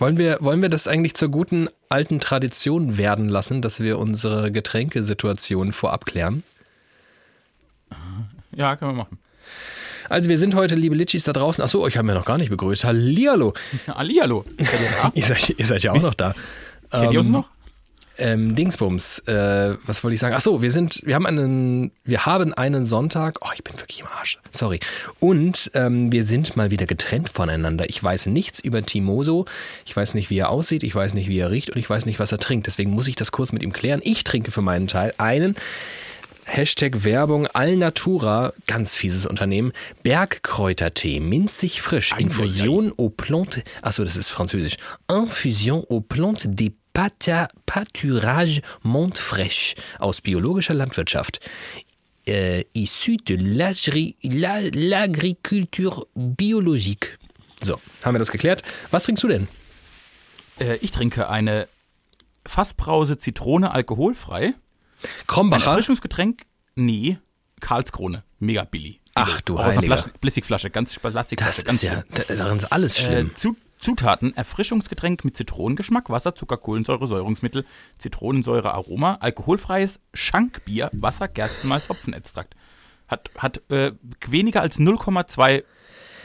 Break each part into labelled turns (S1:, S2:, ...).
S1: Wollen wir, wollen wir das eigentlich zur guten alten Tradition werden lassen, dass wir unsere Getränkesituation vorab klären?
S2: Ja, können wir machen.
S1: Also wir sind heute, liebe Litschis da draußen. Achso, euch haben wir noch gar nicht begrüßt. Hallihallo.
S2: Hallihallo.
S1: ihr, seid, ihr seid ja auch noch da.
S2: Kennt ihr uns
S1: Ähm,
S2: noch?
S1: Ähm, Dingsbums, äh, was wollte ich sagen? Ach so, wir sind, wir haben einen, wir haben einen Sonntag. Oh, ich bin wirklich im Arsch. Sorry. Und ähm, wir sind mal wieder getrennt voneinander. Ich weiß nichts über Timoso. Ich weiß nicht, wie er aussieht. Ich weiß nicht, wie er riecht und ich weiß nicht, was er trinkt. Deswegen muss ich das kurz mit ihm klären. Ich trinke für meinen Teil einen Hashtag Werbung Alnatura, ganz fieses Unternehmen, Bergkräutertee, minzig frisch, Infusion aux plantes, achso, das ist französisch, Infusion aux plantes des Pata- Pâturages Montfresh aus biologischer Landwirtschaft. Äh, issu de l'agri- la- l'agriculture biologique. So, haben wir das geklärt. Was trinkst du denn?
S2: Äh, ich trinke eine Fassbrause Zitrone alkoholfrei. Ein
S1: Krombacher?
S2: Erfrischungsgetränk? Nee, Karlskrone. Mega billig.
S1: Ach, du
S2: Auch aus einer
S1: Heiliger.
S2: Plas- Plastikflasche, ganz Plastikflasche.
S1: Das
S2: ganz
S1: ist ja, darin ist alles schlimm.
S2: Äh, Zu, Zutaten: Erfrischungsgetränk mit Zitronengeschmack, Wasser, Zucker, Kohlensäure, Säurungsmittel, Zitronensäure, Aroma, alkoholfreies Schankbier, Wasser, Gerstenmalz, Hopfenextrakt. Hat, hat äh, weniger als 0,2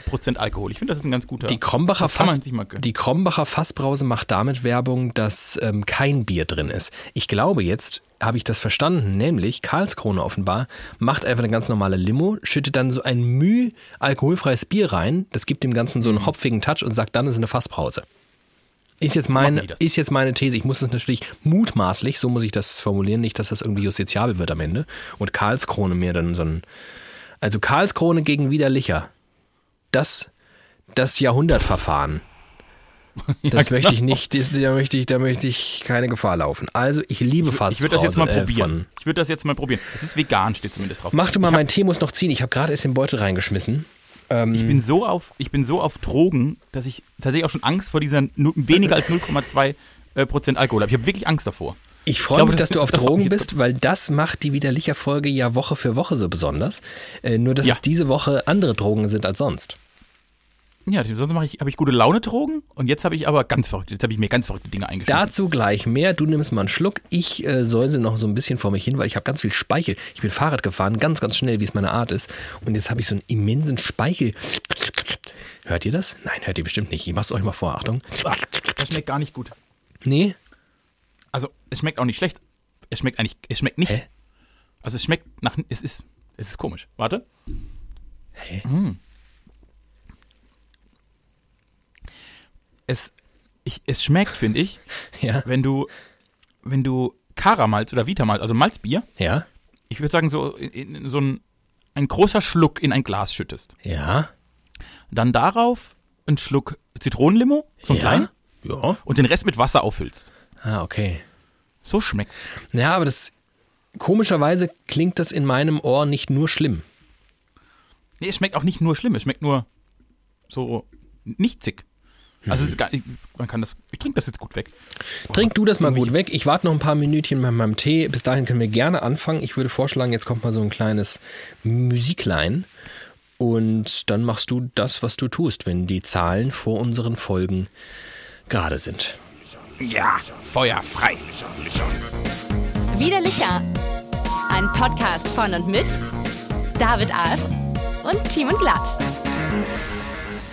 S2: Prozent Alkohol. Ich finde, das ist ein ganz guter.
S1: Die Krombacher, Fass, die Krombacher Fassbrause macht damit Werbung, dass ähm, kein Bier drin ist. Ich glaube, jetzt habe ich das verstanden, nämlich Karlskrone offenbar macht einfach eine ganz normale Limo, schüttet dann so ein Müh alkoholfreies Bier rein, das gibt dem Ganzen so einen
S2: Mhm.
S1: hopfigen Touch und sagt, dann ist eine Fassbrause. Ist jetzt, meine, ist jetzt meine These. Ich muss es natürlich mutmaßlich, so muss ich das formulieren, nicht, dass das irgendwie justiziabel wird am Ende. Und Karlskrone mir dann so ein. Also Karlskrone gegen Widerlicher. Das, das Jahrhundertverfahren. Das möchte ich nicht, das, da, möchte ich, da möchte ich keine Gefahr laufen. Also ich liebe
S2: Ich würde das jetzt mal
S1: äh,
S2: probieren. ich würde das jetzt mal probieren. Es ist vegan, steht zumindest drauf.
S1: Mach du mal, mein Tee muss noch ziehen. Ich habe gerade erst den Beutel reingeschmissen. Ähm,
S2: Ich bin so auf, ich bin so auf Drogen, dass ich tatsächlich auch schon Angst vor dieser weniger als 0,2 äh, Prozent Alkohol habe. Ich habe wirklich Angst davor.
S1: Ich freue mich,
S2: das
S1: dass du auf Drogen bist, weil das macht die widerlicher Folge ja Woche für Woche so besonders. Äh, nur, dass
S2: Ja.
S1: es diese Woche andere Drogen sind als sonst.
S2: Ja, sonst mache ich, habe ich gute Laune Drogen und jetzt habe ich aber ganz verrückte, jetzt habe ich mir ganz verrückte Dinge eingeschmissen.
S1: Dazu gleich mehr. Du nimmst mal einen Schluck. Ich äh, säuse noch so ein bisschen vor mich hin, weil ich habe ganz viel Speichel. Ich bin Fahrrad gefahren, ganz, ganz schnell, wie es meine Art ist. Und jetzt habe ich so einen immensen Speichel. Hört ihr das? Nein, hört ihr bestimmt nicht. Ich mach's euch mal vor. Achtung.
S2: Das schmeckt gar nicht gut.
S1: Nee?
S2: Also, es schmeckt auch nicht schlecht. Es schmeckt eigentlich, es schmeckt nicht.
S1: Hä?
S2: Also, es schmeckt nach, es ist, es ist komisch. Warte.
S1: Hä?
S2: Es, ich, es schmeckt, finde ich,
S1: Ja.
S2: wenn du, wenn du Karamalz oder Vitamalz, also Malzbier,
S1: Ja?
S2: ich würde sagen, so, in, in, so ein, ein großer Schluck in ein Glas schüttest.
S1: Ja?
S2: Dann darauf einen Schluck Zitronenlimo, so einen
S1: ja?
S2: kleinen,
S1: Ja.
S2: und den Rest mit Wasser auffüllst.
S1: Ah, okay.
S2: So schmeckt's.
S1: Ja, aber das. Komischerweise klingt das in meinem Ohr nicht nur schlimm.
S2: Nee, es schmeckt auch nicht nur schlimm, es schmeckt nur so nichtzig. Also ist gar, ich, man kann das, ich trinke das jetzt gut weg.
S1: Trink du das mal gut weg. Ich warte noch ein paar Minütchen mit meinem Tee. Bis dahin können wir gerne anfangen. Ich würde vorschlagen, jetzt kommt mal so ein kleines Musiklein. Und dann machst du das, was du tust, wenn die Zahlen vor unseren Folgen gerade sind.
S2: Ja, Feuer frei.
S3: Widerlicher. Ein Podcast von und mit David Alf und Team und Glatt.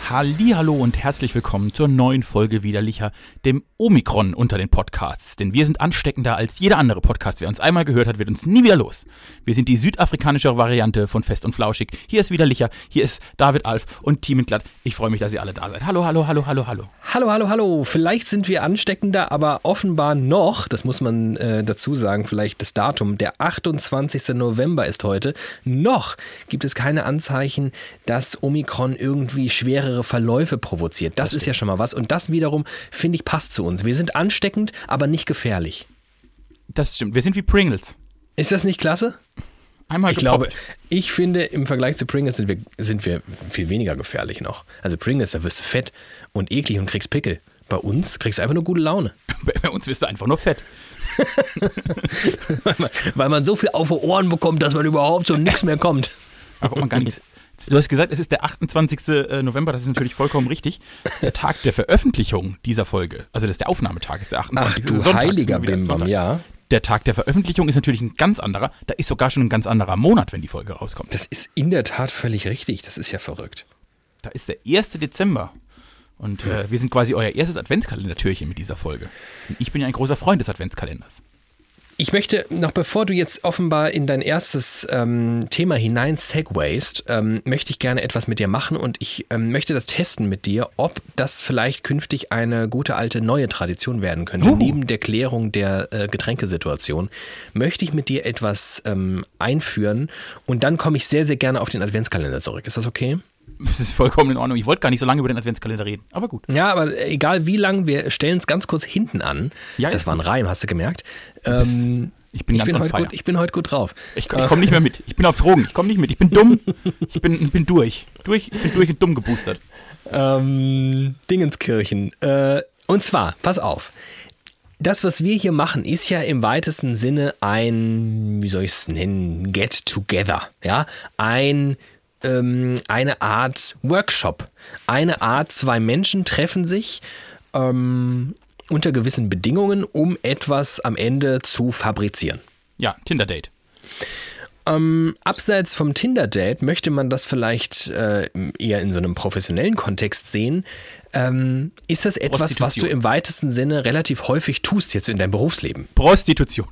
S2: Hallo und herzlich willkommen zur neuen Folge Widerlicher, dem Omikron unter den Podcasts. Denn wir sind ansteckender als jeder andere Podcast. Wer uns einmal gehört hat, wird uns nie wieder los. Wir sind die südafrikanische Variante von Fest und Flauschig. Hier ist Widerlicher, hier ist David Alf und Team in. Ich freue mich, dass ihr alle da seid. Hallo, hallo, hallo, hallo, hallo.
S1: Hallo, hallo, hallo. Vielleicht sind wir ansteckender, aber offenbar noch, das muss man äh, dazu sagen, vielleicht das Datum, der 28. November ist heute, noch gibt es keine Anzeichen, dass Omikron irgendwie schwerere Verläufe provoziert. Das, ist ja schon mal was. Und das wiederum, finde ich, passt zu uns. Wir sind ansteckend, aber nicht gefährlich.
S2: Das stimmt. Wir sind wie Pringles.
S1: Ist das nicht klasse?
S2: Einmal
S1: Ich
S2: gepoppt.
S1: glaube, ich finde, im Vergleich zu Pringles sind wir, sind wir viel weniger gefährlich noch. Also Pringles, da wirst du fett und eklig und kriegst Pickel. Bei uns kriegst du einfach nur gute Laune.
S2: Bei, uns bist du einfach nur fett.
S1: weil, man, weil man so viel auf die Ohren bekommt, dass man überhaupt so nichts mehr kommt.
S2: Da kommt man gar nichts. Du hast gesagt, es ist der 28. äh, November, das ist natürlich vollkommen richtig. Der Tag der Veröffentlichung dieser Folge, also das ist der Aufnahmetag, ist der 28.
S1: Ach du
S2: Sonntag,
S1: heiliger Bimbam, ja.
S2: Der Tag der Veröffentlichung ist natürlich ein ganz anderer. Da ist sogar schon ein ganz anderer Monat, wenn die Folge rauskommt.
S1: Das ist in der Tat völlig richtig. Das ist ja verrückt.
S2: Da ist der 1. Dezember. Und äh, wir sind quasi euer erstes Adventskalendertürchen mit dieser Folge. Und ich bin ja ein großer Freund des Adventskalenders.
S1: Ich möchte, noch bevor du jetzt offenbar in dein erstes ähm, Thema hinein segwayst, ähm, möchte ich gerne etwas mit dir machen und ich ähm, möchte das testen mit dir, ob das vielleicht künftig eine gute alte neue Tradition werden könnte.
S2: Uh.
S1: Neben der Klärung der äh, Getränkesituation möchte ich mit dir etwas ähm, einführen und dann komme ich sehr, sehr gerne auf den Adventskalender zurück. Ist das okay?
S2: Das ist vollkommen in Ordnung. Ich wollte gar nicht so lange über den Adventskalender reden, aber gut.
S1: Ja, aber egal wie lang, wir stellen es ganz kurz hinten an.
S2: Ja,
S1: das war ein. Reim, hast du gemerkt. Ähm,
S2: ich bin
S1: ich bin, heute gut, ich bin heute gut drauf.
S2: Ich, ich komme nicht mehr mit. Ich bin auf Drogen. Ich komme nicht mit. Ich bin dumm. Ich bin, bin durch. durch. Ich bin durch und dumm geboostert.
S1: Ähm, Dingenskirchen. Äh, und zwar, pass auf. Das, was wir hier machen, ist ja im weitesten Sinne ein, wie soll ich es nennen, Get Together. Ja, ein ähm, eine Art Workshop. Eine Art, zwei Menschen treffen sich ähm, unter gewissen Bedingungen, um etwas am Ende zu fabrizieren.
S2: Ja, Tinder-Date.
S1: Ähm, abseits vom Tinder-Date möchte man das vielleicht äh, eher in so einem professionellen Kontext sehen. Ähm, ist das etwas, was du im weitesten Sinne relativ häufig tust jetzt in deinem Berufsleben?
S2: Prostitution.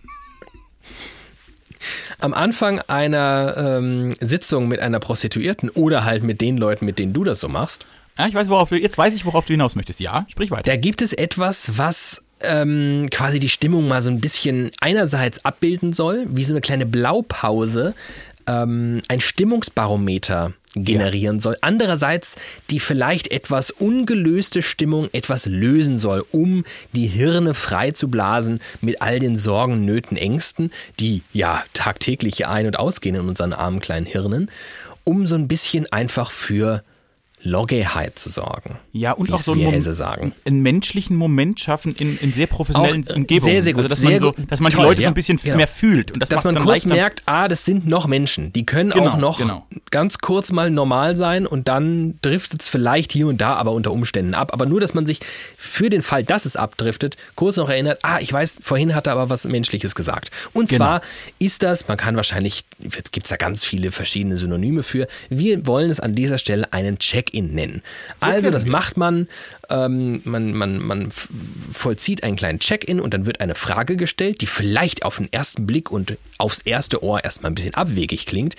S1: Am Anfang einer ähm, Sitzung mit einer Prostituierten oder halt mit den Leuten, mit denen du das so machst,
S2: Ja, ich weiß, worauf du, jetzt weiß ich, worauf du hinaus möchtest. Ja, sprich weiter.
S1: da gibt es etwas, was ähm, quasi die Stimmung mal so ein bisschen einerseits abbilden soll, wie so eine kleine Blaupause, ähm, ein Stimmungsbarometer generieren soll. Andererseits die vielleicht etwas ungelöste Stimmung etwas lösen soll, um die Hirne frei zu blasen mit all den Sorgen, Nöten, Ängsten, die ja tagtäglich hier ein- und ausgehen in unseren armen kleinen Hirnen, um so ein bisschen einfach für Loggeheit zu sorgen.
S2: Ja, und auch so einen, Mom-
S1: sagen.
S2: einen menschlichen Moment schaffen in, in sehr professionellen
S1: Auch, äh,
S2: Umgebungen.
S1: sehr, sehr gut,
S2: Also, dass,
S1: sehr
S2: man so, dass man die
S1: Toll,
S2: Leute so
S1: ja,
S2: ein bisschen
S1: genau.
S2: mehr fühlt. Und das
S1: dass man kurz merkt, ah, das sind noch Menschen. Die können
S2: Genau,
S1: auch noch
S2: genau.
S1: ganz kurz mal normal sein und dann driftet es vielleicht hier und da aber unter Umständen ab. Aber nur, dass man sich für den Fall, dass es abdriftet, kurz noch erinnert, ah, ich weiß, vorhin hat er aber was Menschliches gesagt. Und
S2: Genau.
S1: zwar ist das, man kann wahrscheinlich, jetzt gibt es da ganz viele verschiedene Synonyme für, wir wollen es an dieser Stelle einen Check-in nennen. also
S2: kennen
S1: das macht man, ähm, man, man, man vollzieht einen kleinen Check-in und dann wird eine Frage gestellt, die vielleicht auf den ersten Blick und aufs erste Ohr erstmal ein bisschen abwegig klingt.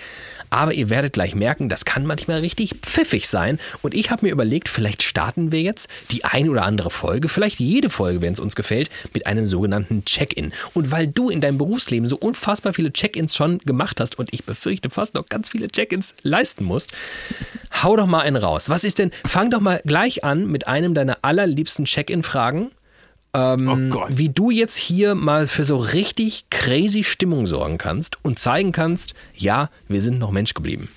S1: Aber ihr werdet gleich merken, das kann manchmal richtig pfiffig sein. Und ich habe mir überlegt, vielleicht starten wir jetzt die ein oder andere Folge, vielleicht jede Folge, wenn es uns gefällt, mit einem sogenannten Check-in. Und weil du in deinem Berufsleben so unfassbar viele Check-ins schon gemacht hast und ich befürchte fast noch ganz viele Check-ins leisten musst, hau doch mal einen raus. Was ist denn, fang doch mal gleich an mit einem deiner allerliebsten Check-in-Fragen. Ähm,
S2: Oh
S1: wie du jetzt hier mal für so richtig crazy Stimmung sorgen kannst und zeigen kannst, ja, wir sind noch Mensch geblieben.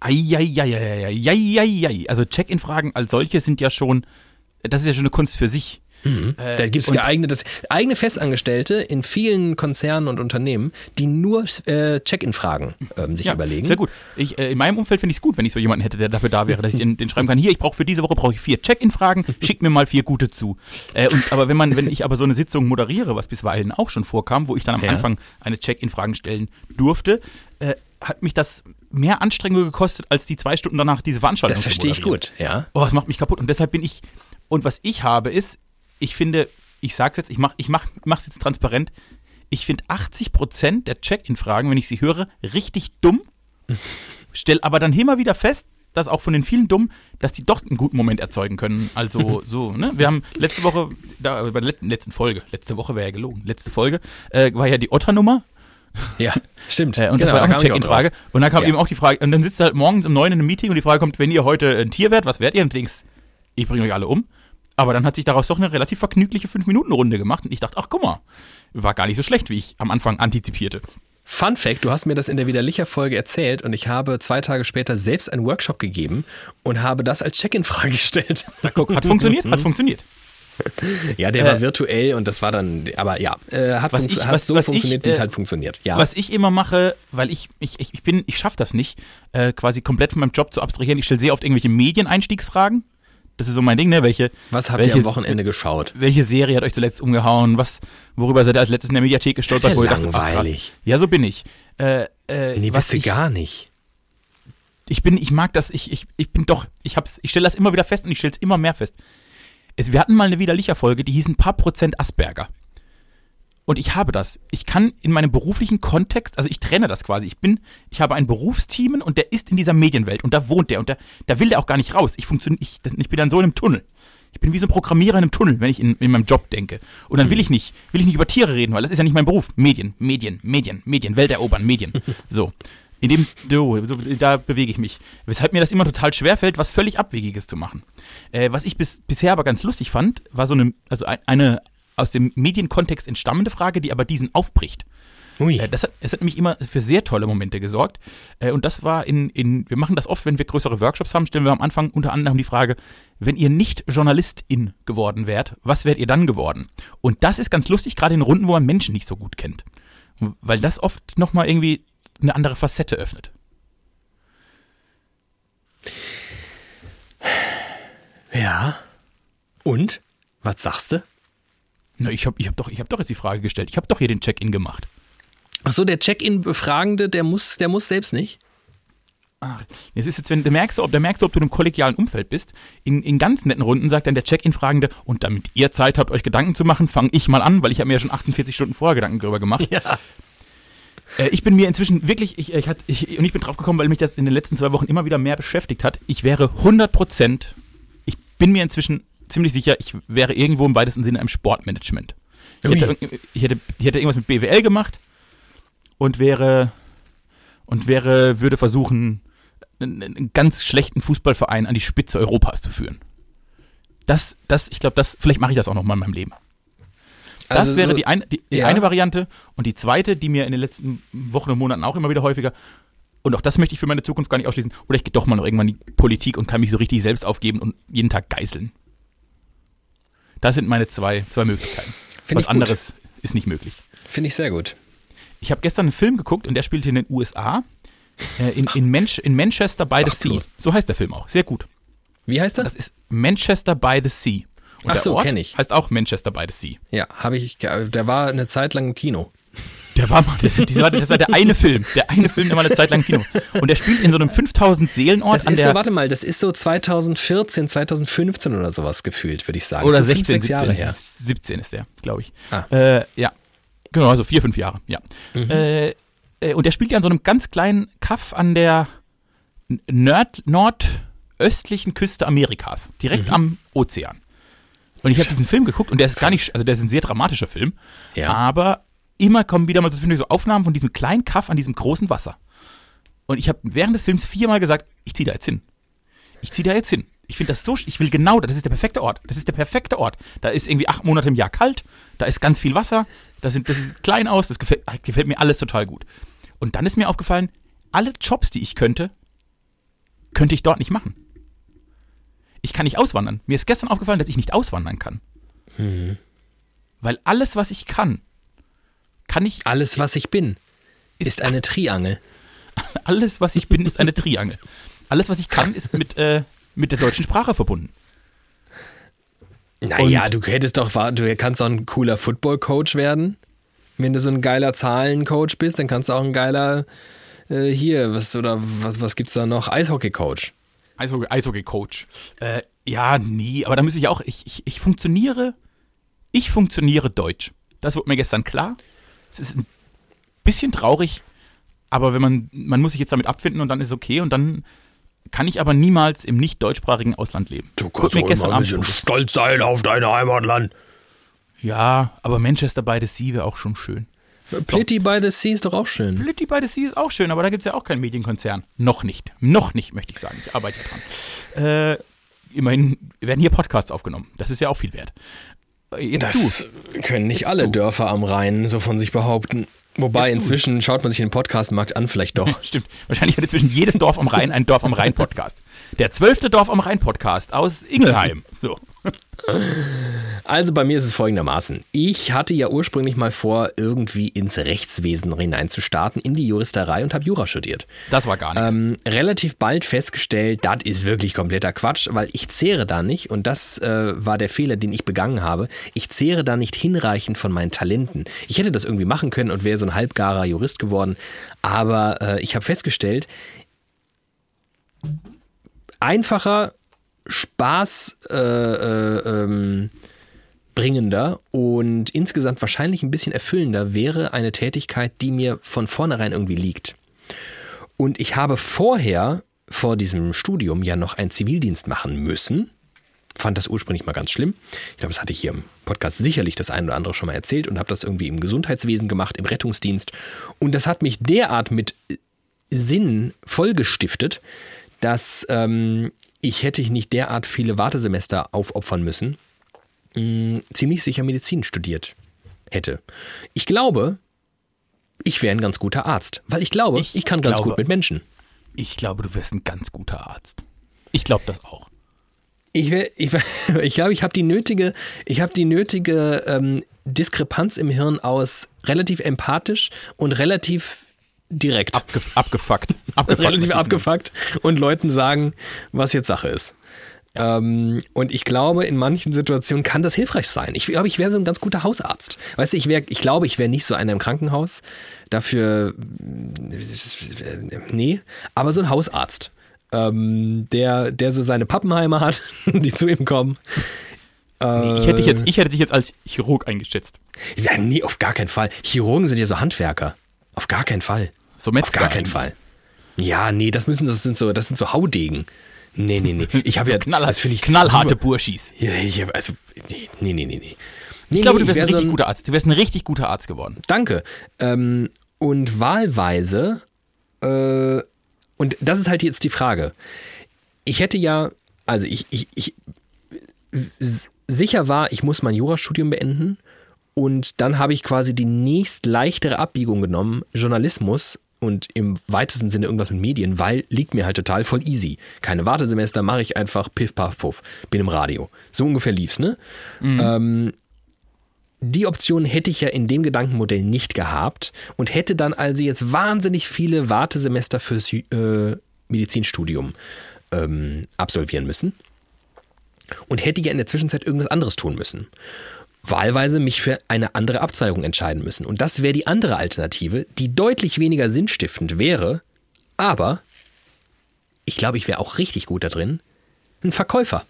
S2: Eieieiei. Also Check-in-Fragen als solche sind ja schon, das ist ja schon eine Kunst für sich.
S1: Da gibt es geeignetes, eigene Festangestellte in vielen Konzernen und Unternehmen, die nur äh, Check-in-Fragen ähm, sich
S2: Ja,
S1: überlegen.
S2: Sehr gut. Ich, äh, in meinem Umfeld finde ich es gut, wenn ich so jemanden hätte, der dafür da wäre, dass ich den, den schreiben kann. Hier, ich brauche für diese Woche brauche ich vier Check-in-Fragen, schick mir mal vier gute zu. Äh, und, aber wenn man, wenn ich aber so eine Sitzung moderiere, was bisweilen auch schon vorkam, wo ich dann am
S1: Ja.
S2: Anfang eine Check-in-Fragen stellen durfte, äh, hat mich das mehr Anstrengung gekostet, als die zwei Stunden danach diese Veranstaltung
S1: Das verstehe ich gut, ja.
S2: Oh, das macht mich kaputt. Und deshalb bin ich. Und was ich habe, ist, ich finde, ich sag's jetzt, ich mach, ich mach, mach's jetzt transparent. Ich finde 80% der Check-in-Fragen, wenn ich sie höre, richtig dumm. Stell aber dann immer wieder fest, dass auch von den vielen dummen, dass die doch einen guten Moment erzeugen können. Also so, ne? Wir haben letzte Woche, da, bei der letzten, letzten Folge, letzte Woche wäre ja gelogen, letzte Folge, äh, war ja die Otter-Nummer.
S1: Ja, stimmt.
S2: Äh, und das
S1: Genau,
S2: war auch
S1: da
S2: eine Check-in-Frage. Und dann kam
S1: Ja.
S2: eben auch die Frage, und dann sitzt du halt morgens um neun in einem Meeting und die Frage kommt, wenn ihr heute ein Tier wärt, was wärt ihr? Und denkst, ich bringe euch alle um. Aber dann hat sich daraus doch eine relativ vergnügliche 5-Minuten-Runde gemacht und ich dachte, ach guck mal, war gar nicht so schlecht, wie ich am Anfang antizipierte.
S1: Fun Fact, du hast mir das in der Widerlicher-Folge erzählt und ich habe zwei Tage später selbst einen Workshop gegeben und habe das als Check-in-Frage gestellt.
S2: Na, guck, hat funktioniert, hat funktioniert.
S1: Ja, der war virtuell und das war dann, aber ja, äh, hat,
S2: was ich-
S1: hat
S2: was-
S1: so
S2: was
S1: funktioniert, wie es
S2: äh,
S1: halt funktioniert. Ja.
S2: Was ich immer mache, weil ich, ich, ich, ich bin, ich schaffe das nicht, äh, quasi komplett von meinem Job zu abstrahieren. Ich stelle sehr oft irgendwelche Medieneinstiegsfragen. Das ist so mein Ding, ne? Welche,
S1: Was habt ihr am
S2: welches-
S1: Wochenende geschaut?
S2: welche Serie hat euch zuletzt umgehauen? Was, worüber seid ihr als letztes in der Mediathek gestolpert?
S1: Das ist ja langweilig.
S2: ja, so bin ich. Äh, äh,
S1: Nee, bist du gar nicht.
S2: ich bin, ich mag das, ich, ich, ich bin doch, ich hab's, ich stelle das immer wieder fest und ich stelle es immer mehr fest. Es, wir hatten mal eine widerlicher Folge, die hieß ein paar Prozent Asperger. Und ich habe das. Ich kann in meinem beruflichen Kontext, also ich trenne das quasi. Ich bin, ich habe ein Berufsteam und der ist in dieser Medienwelt und da wohnt der und da, da will der auch gar nicht raus. Ich funktioniere, ich, ich bin dann so in einem Tunnel. Ich bin wie so ein Programmierer in einem Tunnel, wenn ich in, in meinem Job denke. Und dann will ich nicht, will ich nicht über Tiere reden, weil das ist ja nicht mein Beruf. Medien, Medien, Medien, Medien, Welt erobern, Medien. So. In dem, so, so, da bewege ich mich. Weshalb mir das immer total schwer fällt, was völlig Abwegiges zu machen. Äh, was ich bis, bisher aber ganz lustig fand, war so eine, also ein- eine aus dem Medienkontext entstammende Frage, die aber diesen aufbricht.
S1: Ui.
S2: Äh, das hat, es hat nämlich immer für sehr tolle Momente gesorgt. Äh, und das war in, in, wir machen das oft, wenn wir größere Workshops haben, stellen wir am Anfang unter anderem die Frage, wenn ihr nicht Journalistin geworden wärt, was wärt ihr dann geworden? Und das ist ganz lustig, gerade in Runden, wo man Menschen nicht so gut kennt. Weil das oft nochmal irgendwie eine andere Facette öffnet.
S1: Ja. Und? Was sagst du?
S2: Na, ich habe ich hab doch, ich hab doch jetzt die Frage gestellt. Ich habe doch hier den Check-in gemacht.
S1: Achso, der Check-in-Befragende, der muss, der muss selbst nicht.
S2: Ach, jetzt ist jetzt, wenn du merkst, ob, du merkst, ob du in einem kollegialen Umfeld bist, in, in ganz netten Runden sagt dann der Check-in-Fragende, und damit ihr Zeit habt, euch Gedanken zu machen, fange ich mal an, weil ich habe mir ja schon 48 Stunden vorher Gedanken darüber gemacht.
S1: Ja.
S2: Äh, ich bin mir inzwischen wirklich, ich, ich, ich, und ich bin drauf gekommen, weil mich das in den letzten zwei Wochen immer wieder mehr beschäftigt hat. Ich wäre 100 Prozent, ich bin mir inzwischen ziemlich sicher, ich wäre irgendwo im weitesten Sinne im Sportmanagement. Ich hätte, ich, hätte, ich hätte irgendwas mit BWL gemacht und wäre, und wäre, würde versuchen, einen, einen ganz schlechten Fußballverein an die Spitze Europas zu führen. Das, das, ich glaube, das, vielleicht mache ich das auch noch mal in meinem Leben. Das
S1: Also
S2: wäre
S1: so-
S2: die, eine, die, die
S1: Ja.
S2: eine Variante. Und die zweite, die mir in den letzten Wochen und Monaten auch immer wieder häufiger, und auch das möchte ich für meine Zukunft gar nicht ausschließen, oder ich gehe doch mal noch irgendwann in die Politik und kann mich so richtig selbst aufgeben und jeden Tag geißeln. Das sind meine zwei, zwei Möglichkeiten.
S1: Find
S2: Was anderes ist nicht möglich.
S1: Finde ich sehr gut.
S2: Ich habe gestern einen Film geguckt und der spielte in den USA. Äh, in, in, Manch in Manchester by the
S1: Sag
S2: Sea. So heißt der Film auch. Sehr gut.
S1: Wie heißt er?
S2: Das ist Manchester by the Sea. Und
S1: Ach so,
S2: Ort
S1: kenn ich.
S2: heißt auch Manchester by the Sea.
S1: Ja, habe ich, der war eine Zeit lang im Kino.
S2: Der war mal, das, war, das war der eine Film. Der eine Film, der war eine Zeit lang im Kino. Und der spielt in so einem 5000 Seelenort
S1: Das
S2: an
S1: ist
S2: der.
S1: so, warte mal, das ist so 2014, 2015 oder sowas gefühlt, würde ich sagen.
S2: oder
S1: so fünf,
S2: 16,
S1: sechs
S2: 17,
S1: Jahre her.
S2: 17 ist der, glaube ich.
S1: Ah.
S2: Äh, ja. Genau, also vier, fünf Jahre, ja.
S1: Mhm.
S2: Äh, äh, und der spielt ja an so einem ganz kleinen Kaff an der Nord nordöstlichen Küste Amerikas, direkt
S1: Mhm.
S2: am Ozean. Und ich habe diesen Film geguckt und der ist gar nicht, also der ist ein sehr dramatischer Film,
S1: Ja.
S2: aber immer kommen wieder mal so, Aufnahmen von diesem kleinen Kaff an diesem großen Wasser. Und ich habe während des Films viermal gesagt, ich ziehe da jetzt hin. Ich ziehe da jetzt hin. Ich finde das so, ich will genau, das ist der perfekte Ort. Das ist der perfekte Ort. Da ist irgendwie acht Monate im Jahr kalt, da ist ganz viel Wasser, da sind, das sieht klein aus, das gefällt, ah, gefällt mir alles total gut. Und dann ist mir aufgefallen, alle Jobs, die ich könnte, könnte ich dort nicht machen. Ich kann nicht auswandern. Mir ist gestern aufgefallen, dass ich nicht auswandern kann. Weil alles, was ich kann, kann ich,
S1: Alles, was ich bin, ist eine Triangel.
S2: alles, was ich bin, ist eine Triangel. Alles, was ich kann, ist mit, äh, mit der deutschen Sprache verbunden.
S1: Naja, du hättest doch, du kannst auch ein cooler Football-Coach werden. Wenn du so ein geiler Zahlencoach bist, dann kannst du auch ein geiler, äh, hier, was, oder was, was gibt's da noch? Eishockey-Coach.
S2: Eishockey- Eishockey-Coach. Äh, ja, nie, aber da muss ich auch, ich, ich, ich funktioniere, ich funktioniere deutsch. Das wurde mir gestern klar. Es ist ein bisschen traurig, aber wenn man, man muss sich jetzt damit abfinden und dann ist okay und dann kann ich aber niemals im nicht deutschsprachigen Ausland leben. Wurde mir gestern Abend bewusst.
S1: stolz sein auf dein Heimatland.
S2: Ja, aber Manchester by the Sea wäre auch schon schön.
S1: Plitty by the Sea ist doch auch schön.
S2: Blitty by the Sea ist auch schön, aber da gibt es ja auch keinen Medienkonzern. Noch nicht. Noch nicht, möchte ich sagen. Ich arbeite ja dran. Äh, immerhin werden hier Podcasts aufgenommen. Das ist ja auch viel wert. Jetzt
S1: Das können nicht alle
S2: du.
S1: Dörfer am Rhein so von sich behaupten. Wobei
S2: Jetzt du.
S1: inzwischen schaut man sich den Podcastmarkt an, vielleicht doch.
S2: du. Stimmt. Wahrscheinlich hat inzwischen jedes Dorf am Rhein einen Dorf am Rhein Podcast. Der zwölfte Dorf am Rhein Podcast aus Ingelheim. So.
S1: Also bei mir ist es folgendermaßen. Ich hatte ja ursprünglich mal vor, irgendwie ins Rechtswesen hineinzustarten, in die Juristerei und habe Jura studiert.
S2: Das war gar nichts.
S1: Ähm, relativ bald festgestellt, das ist wirklich kompletter Quatsch, weil ich zehre da nicht, und das äh, war der Fehler, den ich begangen habe, ich zehre da nicht hinreichend von meinen Talenten. Ich hätte das irgendwie machen können und wäre so ein halbgarer Jurist geworden, aber äh, ich habe festgestellt, einfacher, Spaß äh, äh, ähm, bringender und insgesamt wahrscheinlich ein bisschen erfüllender wäre eine Tätigkeit, die mir von vornherein irgendwie liegt. Und ich habe vorher, vor diesem Studium, ja noch einen Zivildienst machen müssen. Fand das ursprünglich mal ganz schlimm. Ich glaube, das hatte ich hier im Podcast sicherlich das ein oder andere schon mal erzählt und habe das irgendwie im Gesundheitswesen gemacht, im Rettungsdienst. Und das hat mich derart mit Sinn vollgestiftet, dass ähm, ich hätte nicht derart viele Wartesemester aufopfern müssen, mh, ziemlich sicher Medizin studiert hätte. Ich glaube, ich wäre ein ganz guter Arzt, weil ich glaube, ich,
S2: Ich
S1: kann ganz
S2: glaube-
S1: gut mit Menschen.
S2: Ich glaube, du wirst ein ganz guter Arzt. Ich glaube das auch.
S1: Ich, wär, ich, wär, ich glaube, ich habe die nötige, ich habe die nötige ähm, Diskrepanz im Hirn aus relativ empathisch und relativ direkt.
S2: Abge abgefuckt. abgefuckt
S1: relativ abgefuckt und Leuten sagen, was jetzt Sache ist. Ähm, und ich glaube, in manchen Situationen kann das hilfreich sein. Ich glaube, ich wäre so ein ganz guter Hausarzt. Weißt du, ich wäre, ich glaube, ich wäre nicht so einer im Krankenhaus. Dafür, nee, aber so ein Hausarzt, ähm, der, der so seine Pappenheimer hat, die zu ihm kommen.
S2: Nee, ich, hätte dich jetzt, ich hätte dich jetzt als Chirurg eingeschätzt.
S1: Ja, nee, auf gar keinen Fall. Chirurgen sind ja so Handwerker. Auf gar keinen Fall.
S2: So
S1: Auf
S2: Metzger
S1: gar keinen. Fall. Ja, nee, das müssen, das sind so, das sind so Haudegen. Nee, nee, nee. Ich habe
S2: so
S1: ja,
S2: knallhart,
S1: das ich
S2: knallharte
S1: super-
S2: Burschis.
S1: Ja, ich hab, also, nee, nee, nee, nee. nee. Nee,
S2: Ich glaube,
S1: nee,
S2: du wärst
S1: wär
S2: ein
S1: so
S2: richtig guter Arzt. Du wärst ein richtig guter Arzt geworden.
S1: Danke. Ähm, und wahlweise, äh, und das ist halt jetzt die Frage. Ich hätte ja, also ich, ich, ich sicher war, ich muss mein Jurastudium beenden und dann habe ich quasi die nächst leichtere Abbiegung genommen, Journalismus und im weitesten Sinne irgendwas mit Medien, weil liegt mir halt total voll easy. Keine Wartesemester, mache ich einfach piff, paff, puff, bin im Radio. So ungefähr lief's, ne? Ähm, die Option hätte ich ja in dem Gedankenmodell nicht gehabt und hätte dann also jetzt wahnsinnig viele Wartesemester fürs äh, Medizinstudium ähm, absolvieren müssen und hätte ja in der Zwischenzeit irgendwas anderes tun müssen. Wahlweise mich für eine andere Abzweigung entscheiden müssen. Und das wäre die andere Alternative, die deutlich weniger sinnstiftend wäre, aber ich glaube, ich wäre auch richtig gut da drin, ein Verkäufer.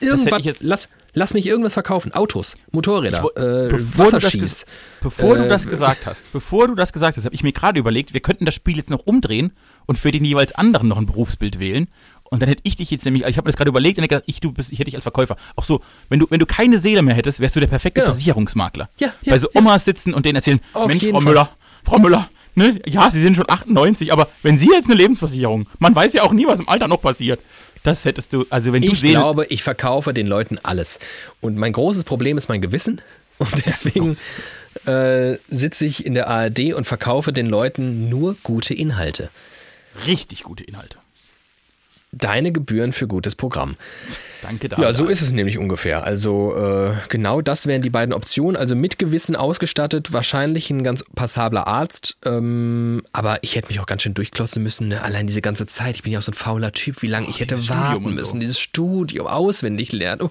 S1: Irgendwas,
S2: ich
S1: lass, lass mich irgendwas verkaufen. Autos, Motorräder,
S2: wo-
S1: äh,
S2: bevor, du das,
S1: Wasserskis.
S2: ges- bevor du
S1: Äh,
S2: das gesagt hast, bevor du das gesagt hast, habe ich mir gerade überlegt, wir könnten das Spiel jetzt noch umdrehen und für den jeweils anderen noch ein Berufsbild wählen. Und dann hätte ich dich jetzt nämlich, ich habe mir das gerade überlegt und gedacht, ich, du bist, ich hätte dich als Verkäufer. Auch so, wenn du, wenn du keine Seele mehr hättest, wärst du der perfekte
S1: Genau.
S2: Versicherungsmakler.
S1: Ja, ja,
S2: Bei so
S1: ja.
S2: Omas sitzen und denen erzählen,
S1: Auf
S2: Mensch, Frau
S1: Fall.
S2: Müller, Frau Müller, ne, ja, Sie sind schon 98, aber wenn Sie jetzt eine Lebensversicherung, man weiß ja auch nie, was im Alter noch passiert. Das hättest du, also wenn du
S1: Ich
S2: Seele,
S1: glaube, ich verkaufe den Leuten alles. Und mein großes Problem ist mein Gewissen. Und deswegen äh, sitze ich in der ARD und verkaufe den Leuten nur gute Inhalte.
S2: richtig gute Inhalte.
S1: Deine Gebühren für gutes Programm.
S2: Danke dafür.
S1: Ja, so ist es nämlich ungefähr. Also äh, genau das wären die beiden Optionen. Also mit Gewissen ausgestattet, wahrscheinlich ein ganz passabler Arzt. Ähm, aber ich hätte mich auch ganz schön durchklotzen müssen. Ne? Allein diese ganze Zeit. Ich bin ja auch so ein fauler Typ, wie lange ich hätte warten
S2: so.
S1: müssen. Dieses Studium auswendig lernen.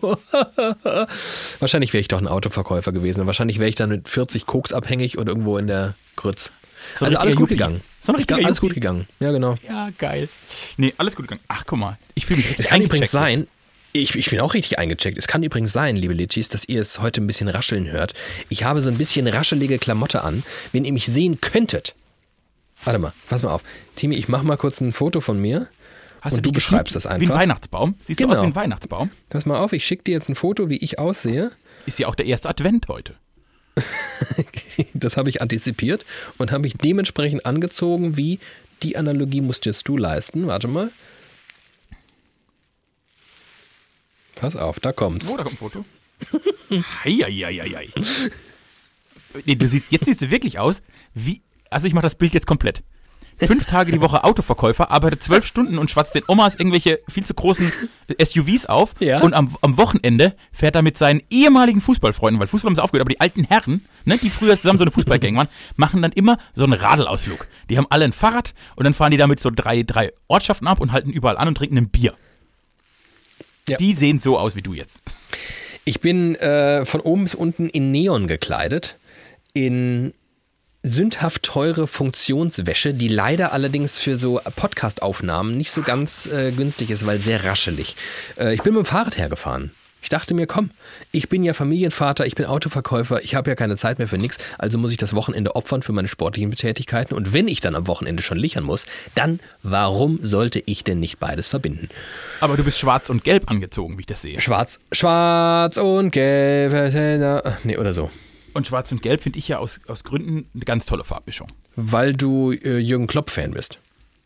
S1: wahrscheinlich wäre ich doch ein Autoverkäufer gewesen. Wahrscheinlich wäre ich dann mit 40 Koks abhängig und irgendwo in der Grütz.
S2: So
S1: also alles gut
S2: Yuppie.
S1: gegangen.
S2: So ein
S1: Ist
S2: richtiger
S1: alles gut gegangen. Ja, genau.
S2: Ja, geil. Nee, alles gut gegangen. Ach, guck mal. Ich fühle mich
S1: Es
S2: richtig
S1: kann übrigens sein, ich, ich bin auch richtig eingecheckt. Es kann übrigens sein, liebe Litschis, dass ihr es heute ein bisschen rascheln hört. Ich habe so ein bisschen raschelige Klamotte an. Wenn ihr mich sehen könntet. Warte mal, pass mal auf. Timi, ich mach mal kurz ein Foto von mir.
S2: Hast
S1: und du beschreibst das
S2: Wie ein
S1: einfach.
S2: Weihnachtsbaum. Siehst du aus
S1: Genau.
S2: wie ein Weihnachtsbaum?
S1: Pass mal auf, ich schicke dir jetzt ein Foto, wie ich aussehe.
S2: Ist ja auch der erste Advent heute.
S1: Das habe ich antizipiert und habe mich dementsprechend angezogen, wie die Analogie musst jetzt du leisten. Warte mal. Pass auf, da kommt's.
S2: Oh, da kommt ein Foto. Heieieiei. Nee, du siehst, jetzt siehst du wirklich aus wie. Also ich mache das Bild jetzt komplett. fünf Tage die Woche Autoverkäufer, arbeitet zwölf Stunden und schwatzt den Omas irgendwelche viel zu großen SUVs auf.
S1: Ja.
S2: Und am, am Wochenende fährt er mit seinen ehemaligen Fußballfreunden, weil Fußball haben sie aufgehört, aber die alten Herren, ne, die früher zusammen so eine Fußballgang waren, machen dann immer so einen Radelausflug. Die haben alle ein Fahrrad und dann fahren die damit so drei, drei Ortschaften ab und halten überall an und trinken ein Bier.
S1: Ja.
S2: Die sehen so aus wie du jetzt.
S1: Ich bin äh, von oben bis unten in Neon gekleidet, in sündhaft teure Funktionswäsche, die leider allerdings für so Podcast-Aufnahmen nicht so ganz äh, günstig ist, weil sehr raschelig. Äh, ich bin mit dem Fahrrad hergefahren. Ich dachte mir, komm, ich bin ja Familienvater, ich bin Autoverkäufer, ich habe ja keine Zeit mehr für nichts, also muss ich das Wochenende opfern für meine sportlichen Betätigkeiten. Und wenn ich dann am Wochenende schon lichern muss, dann warum sollte ich denn nicht beides verbinden?
S2: Aber du bist schwarz und gelb angezogen, wie ich das sehe.
S1: Schwarz, schwarz und gelb, äh, nee, oder so.
S2: Und schwarz und gelb finde ich ja aus, aus Gründen eine ganz tolle Farbmischung.
S1: Weil du äh, Jürgen Klopp-Fan bist.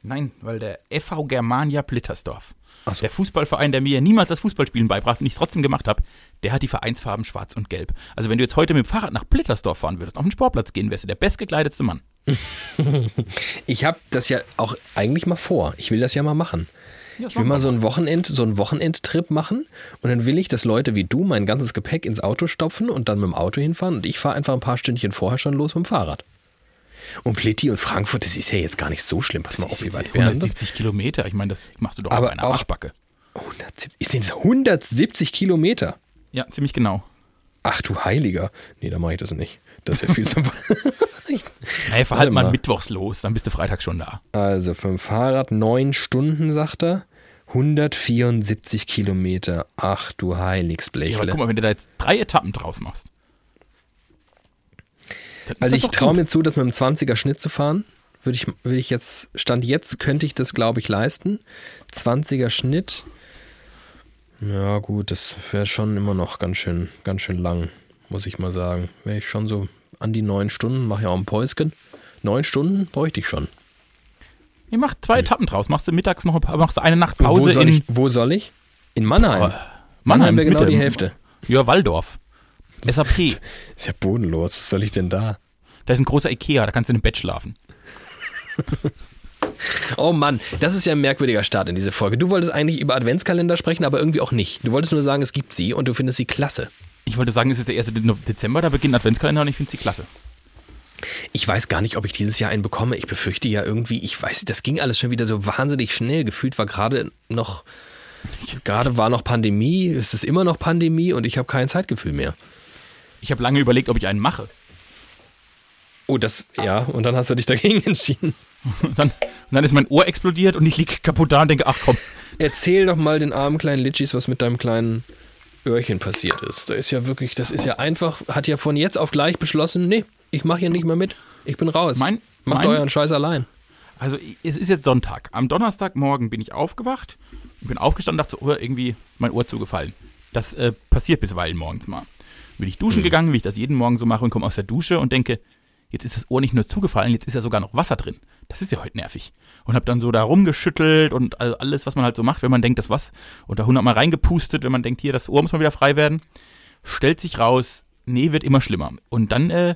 S2: Nein, weil der FV Germania Blittersdorf,
S1: Ach so.
S2: der Fußballverein, der mir ja niemals das Fußballspielen beibrachte und ich es trotzdem gemacht habe, der hat die Vereinsfarben schwarz und gelb. Also wenn du jetzt heute mit dem Fahrrad nach Blittersdorf fahren würdest, auf den Sportplatz gehen, wärst du der bestgekleidetste Mann.
S1: Ich habe das ja auch eigentlich mal vor. Ich will das ja mal machen.
S2: Ja,
S1: Ich will mal so einen Wochenend, so einen Wochenendtrip machen und dann will ich, dass Leute wie du mein ganzes Gepäck ins Auto stopfen und dann mit dem Auto hinfahren und ich fahre einfach ein paar Stündchen vorher schon los mit dem Fahrrad. Und Pletti und Frankfurt, das ist ja jetzt gar nicht so schlimm. Pass mal auf, wie weit wären das?
S2: 170 Kilometer, ich meine, das machst du doch
S1: Aber
S2: auf einer
S1: auch-
S2: Arschbacke.
S1: 170, sind es 170 Kilometer?
S2: Ja, ziemlich genau.
S1: Ach du Heiliger. Nee, da mache ich das nicht. Das ist ja viel zu Warte
S2: halt mal mittwochs los, dann bist du Freitag schon da.
S1: Also vom Fahrrad neun Stunden, sagt er. 174 Kilometer. Ach du
S2: Ja, aber guck mal, wenn du da jetzt drei Etappen draus machst.
S1: also ich traue mir zu, das mit dem 20er Schnitt zu fahren. Würde ich, würde ich jetzt, Stand jetzt könnte ich das, glaube ich, leisten. 20er Schnitt. Ja, gut, das wäre schon immer noch ganz schön, ganz schön lang, muss ich mal sagen. Wäre ich schon so an die neun Stunden, mache ja auch ein Päuschen. Neun Stunden bräuchte ich schon.
S2: Nee, mach zwei Etappen draus. Machst du mittags noch ein paar- machst du eine Nacht Pause
S1: wo, soll
S2: in
S1: ich, wo soll ich? In Mannheim.
S2: Oh, Mannheim
S1: wäre
S2: ist
S1: genau
S2: Mitte.
S1: die Hälfte.
S2: Ja, Waldorf. SAP.
S1: Ist ja bodenlos. Was soll ich denn da?
S2: Da ist ein großer Ikea, da kannst du in einem Bett schlafen.
S1: Oh Mann, das ist ja ein merkwürdiger Start in diese Folge. Du wolltest eigentlich über Adventskalender sprechen, aber irgendwie auch nicht. Du wolltest nur sagen, es gibt sie und du findest sie klasse.
S2: Ich wollte sagen, es ist der 1. Dezember, da beginnt Adventskalender und ich finde sie klasse.
S1: Ich weiß gar nicht, ob ich dieses Jahr einen bekomme. Ich befürchte ja irgendwie, ich weiß, das ging alles schon wieder so wahnsinnig schnell. Gefühlt war gerade noch, gerade war noch Pandemie, es ist immer noch Pandemie und ich habe kein Zeitgefühl mehr.
S2: Ich habe lange überlegt, ob ich einen mache.
S1: Oh, das, ja, und dann hast du dich dagegen entschieden.
S2: Und dann, und dann ist mein Ohr explodiert und ich liege kaputt da und denke, ach komm,
S1: Erzähl doch mal den armen kleinen Litschis, was mit deinem kleinen Öhrchen passiert ist. Da ist ja wirklich, das ist ja einfach, hat ja von jetzt auf gleich beschlossen, nee, ich mache hier nicht mehr mit. Ich bin raus.
S2: Mein-
S1: Macht
S2: mein-
S1: euren Scheiß allein.
S2: Also es ist jetzt Sonntag. Am Donnerstagmorgen bin ich aufgewacht, bin aufgestanden und dachte so, oh, irgendwie mein Ohr zugefallen. Das äh, passiert bisweilen morgens mal. Bin ich duschen gegangen, wie ich das jeden Morgen so mache und komme aus der Dusche und denke, jetzt ist das Ohr nicht nur zugefallen, jetzt ist ja sogar noch Wasser drin. Das ist ja heute nervig. Und habe dann so da rumgeschüttelt und all- alles, was man halt so macht, wenn man denkt, das was. Und da hundertmal reingepustet, wenn man denkt, hier, das Ohr muss mal wieder frei werden. Stellt sich raus, nee, wird immer schlimmer. Und dann äh,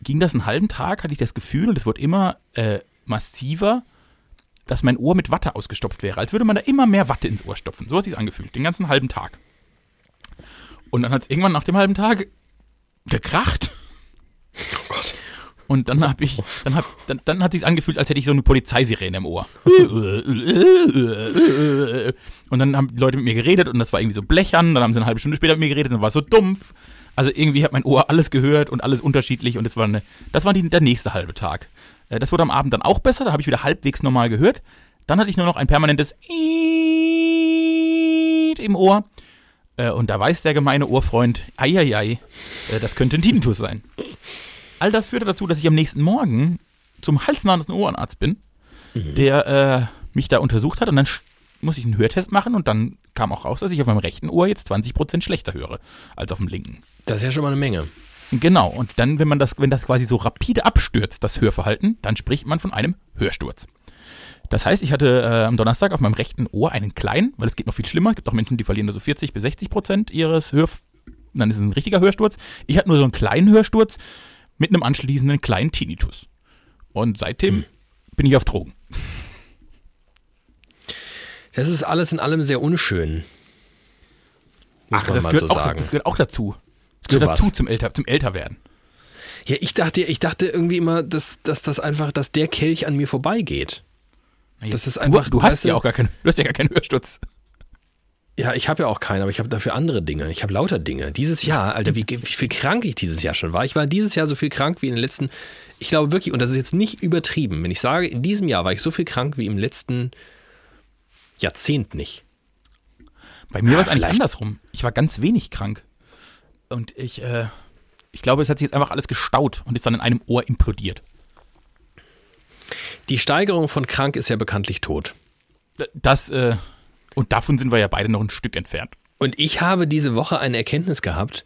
S2: ging das einen halben Tag, hatte ich das Gefühl, und es wurde immer äh, massiver, dass mein Ohr mit Watte ausgestopft wäre. Als würde man da immer mehr Watte ins Ohr stopfen. So hat sich angefühlt, den ganzen halben Tag. Und dann hat es irgendwann nach dem halben Tag gekracht. Und dann habe ich, dann hab, dann, dann hat sich angefühlt, als hätte ich so eine Polizeisirene im Ohr. Und dann haben die Leute mit mir geredet und das war irgendwie so blechern. Dann haben sie eine halbe Stunde später mit mir geredet und dann war es so dumpf. Also irgendwie hat mein Ohr alles gehört und alles unterschiedlich und das war, eine, das war die, der nächste halbe Tag. Äh, Das wurde am Abend dann auch besser, da habe ich wieder halbwegs normal gehört. Dann hatte ich nur noch ein permanentes im Ohr. Äh, Und da weiß der gemeine Ohrfreund, eieiei, äh, das könnte ein Tinnitus sein. All das führte dazu, dass ich am nächsten Morgen zum Hals, Nasen und Ohrenarzt bin, der äh, mich da untersucht hat und dann muss ich einen Hörtest machen und dann kam auch raus, dass ich auf meinem rechten Ohr jetzt 20% schlechter höre als auf dem linken.
S1: Das ist ja schon mal eine Menge.
S2: Genau, und dann, wenn man das, wenn das quasi so rapide abstürzt, das Hörverhalten, dann spricht man von einem Hörsturz. Das heißt, ich hatte äh, am Donnerstag auf meinem rechten Ohr einen kleinen, weil es geht noch viel schlimmer, es gibt auch Menschen, die verlieren nur so 40 bis 60 Prozent ihres Hör... Dann ist es ein richtiger Hörsturz. Ich hatte nur so einen kleinen Hörsturz mit einem anschließenden kleinen Tinnitus. Und seitdem bin ich auf Drogen.
S1: Das ist alles in allem sehr unschön. Muss
S2: Ach,
S1: man
S2: das
S1: mal
S2: gehört,
S1: so
S2: auch,
S1: sagen.
S2: das gehört auch dazu. Das
S1: Zu
S2: gehört dazu zum, Älter, zum Älterwerden.
S1: Ja, ich dachte, ich dachte irgendwie immer, dass, dass das einfach, dass der Kelch an mir vorbeigeht. Das ist einfach-
S2: Du, du hast ja auch gar keinen, du hast ja gar keinen Hörsturz.
S1: Ja, ich habe ja auch keinen, aber ich habe dafür andere Dinge. Ich habe lauter Dinge. Dieses Jahr, Alter, wie, wie viel krank ich dieses Jahr schon war. Ich war dieses Jahr so viel krank wie in den letzten, ich glaube wirklich, und das ist jetzt nicht übertrieben, wenn ich sage, in diesem Jahr war ich so viel krank wie im letzten Jahrzehnt nicht.
S2: Bei mir
S1: Ja,
S2: war es eigentlich andersrum. Ich war ganz wenig krank. Und ich, äh, ich glaube, es hat sich jetzt einfach alles gestaut und ist dann in einem Ohr implodiert.
S1: Die Steigerung von krank ist ja bekanntlich tot.
S2: Das, äh, und davon sind wir ja beide noch ein Stück entfernt.
S1: Und ich habe diese Woche eine Erkenntnis gehabt,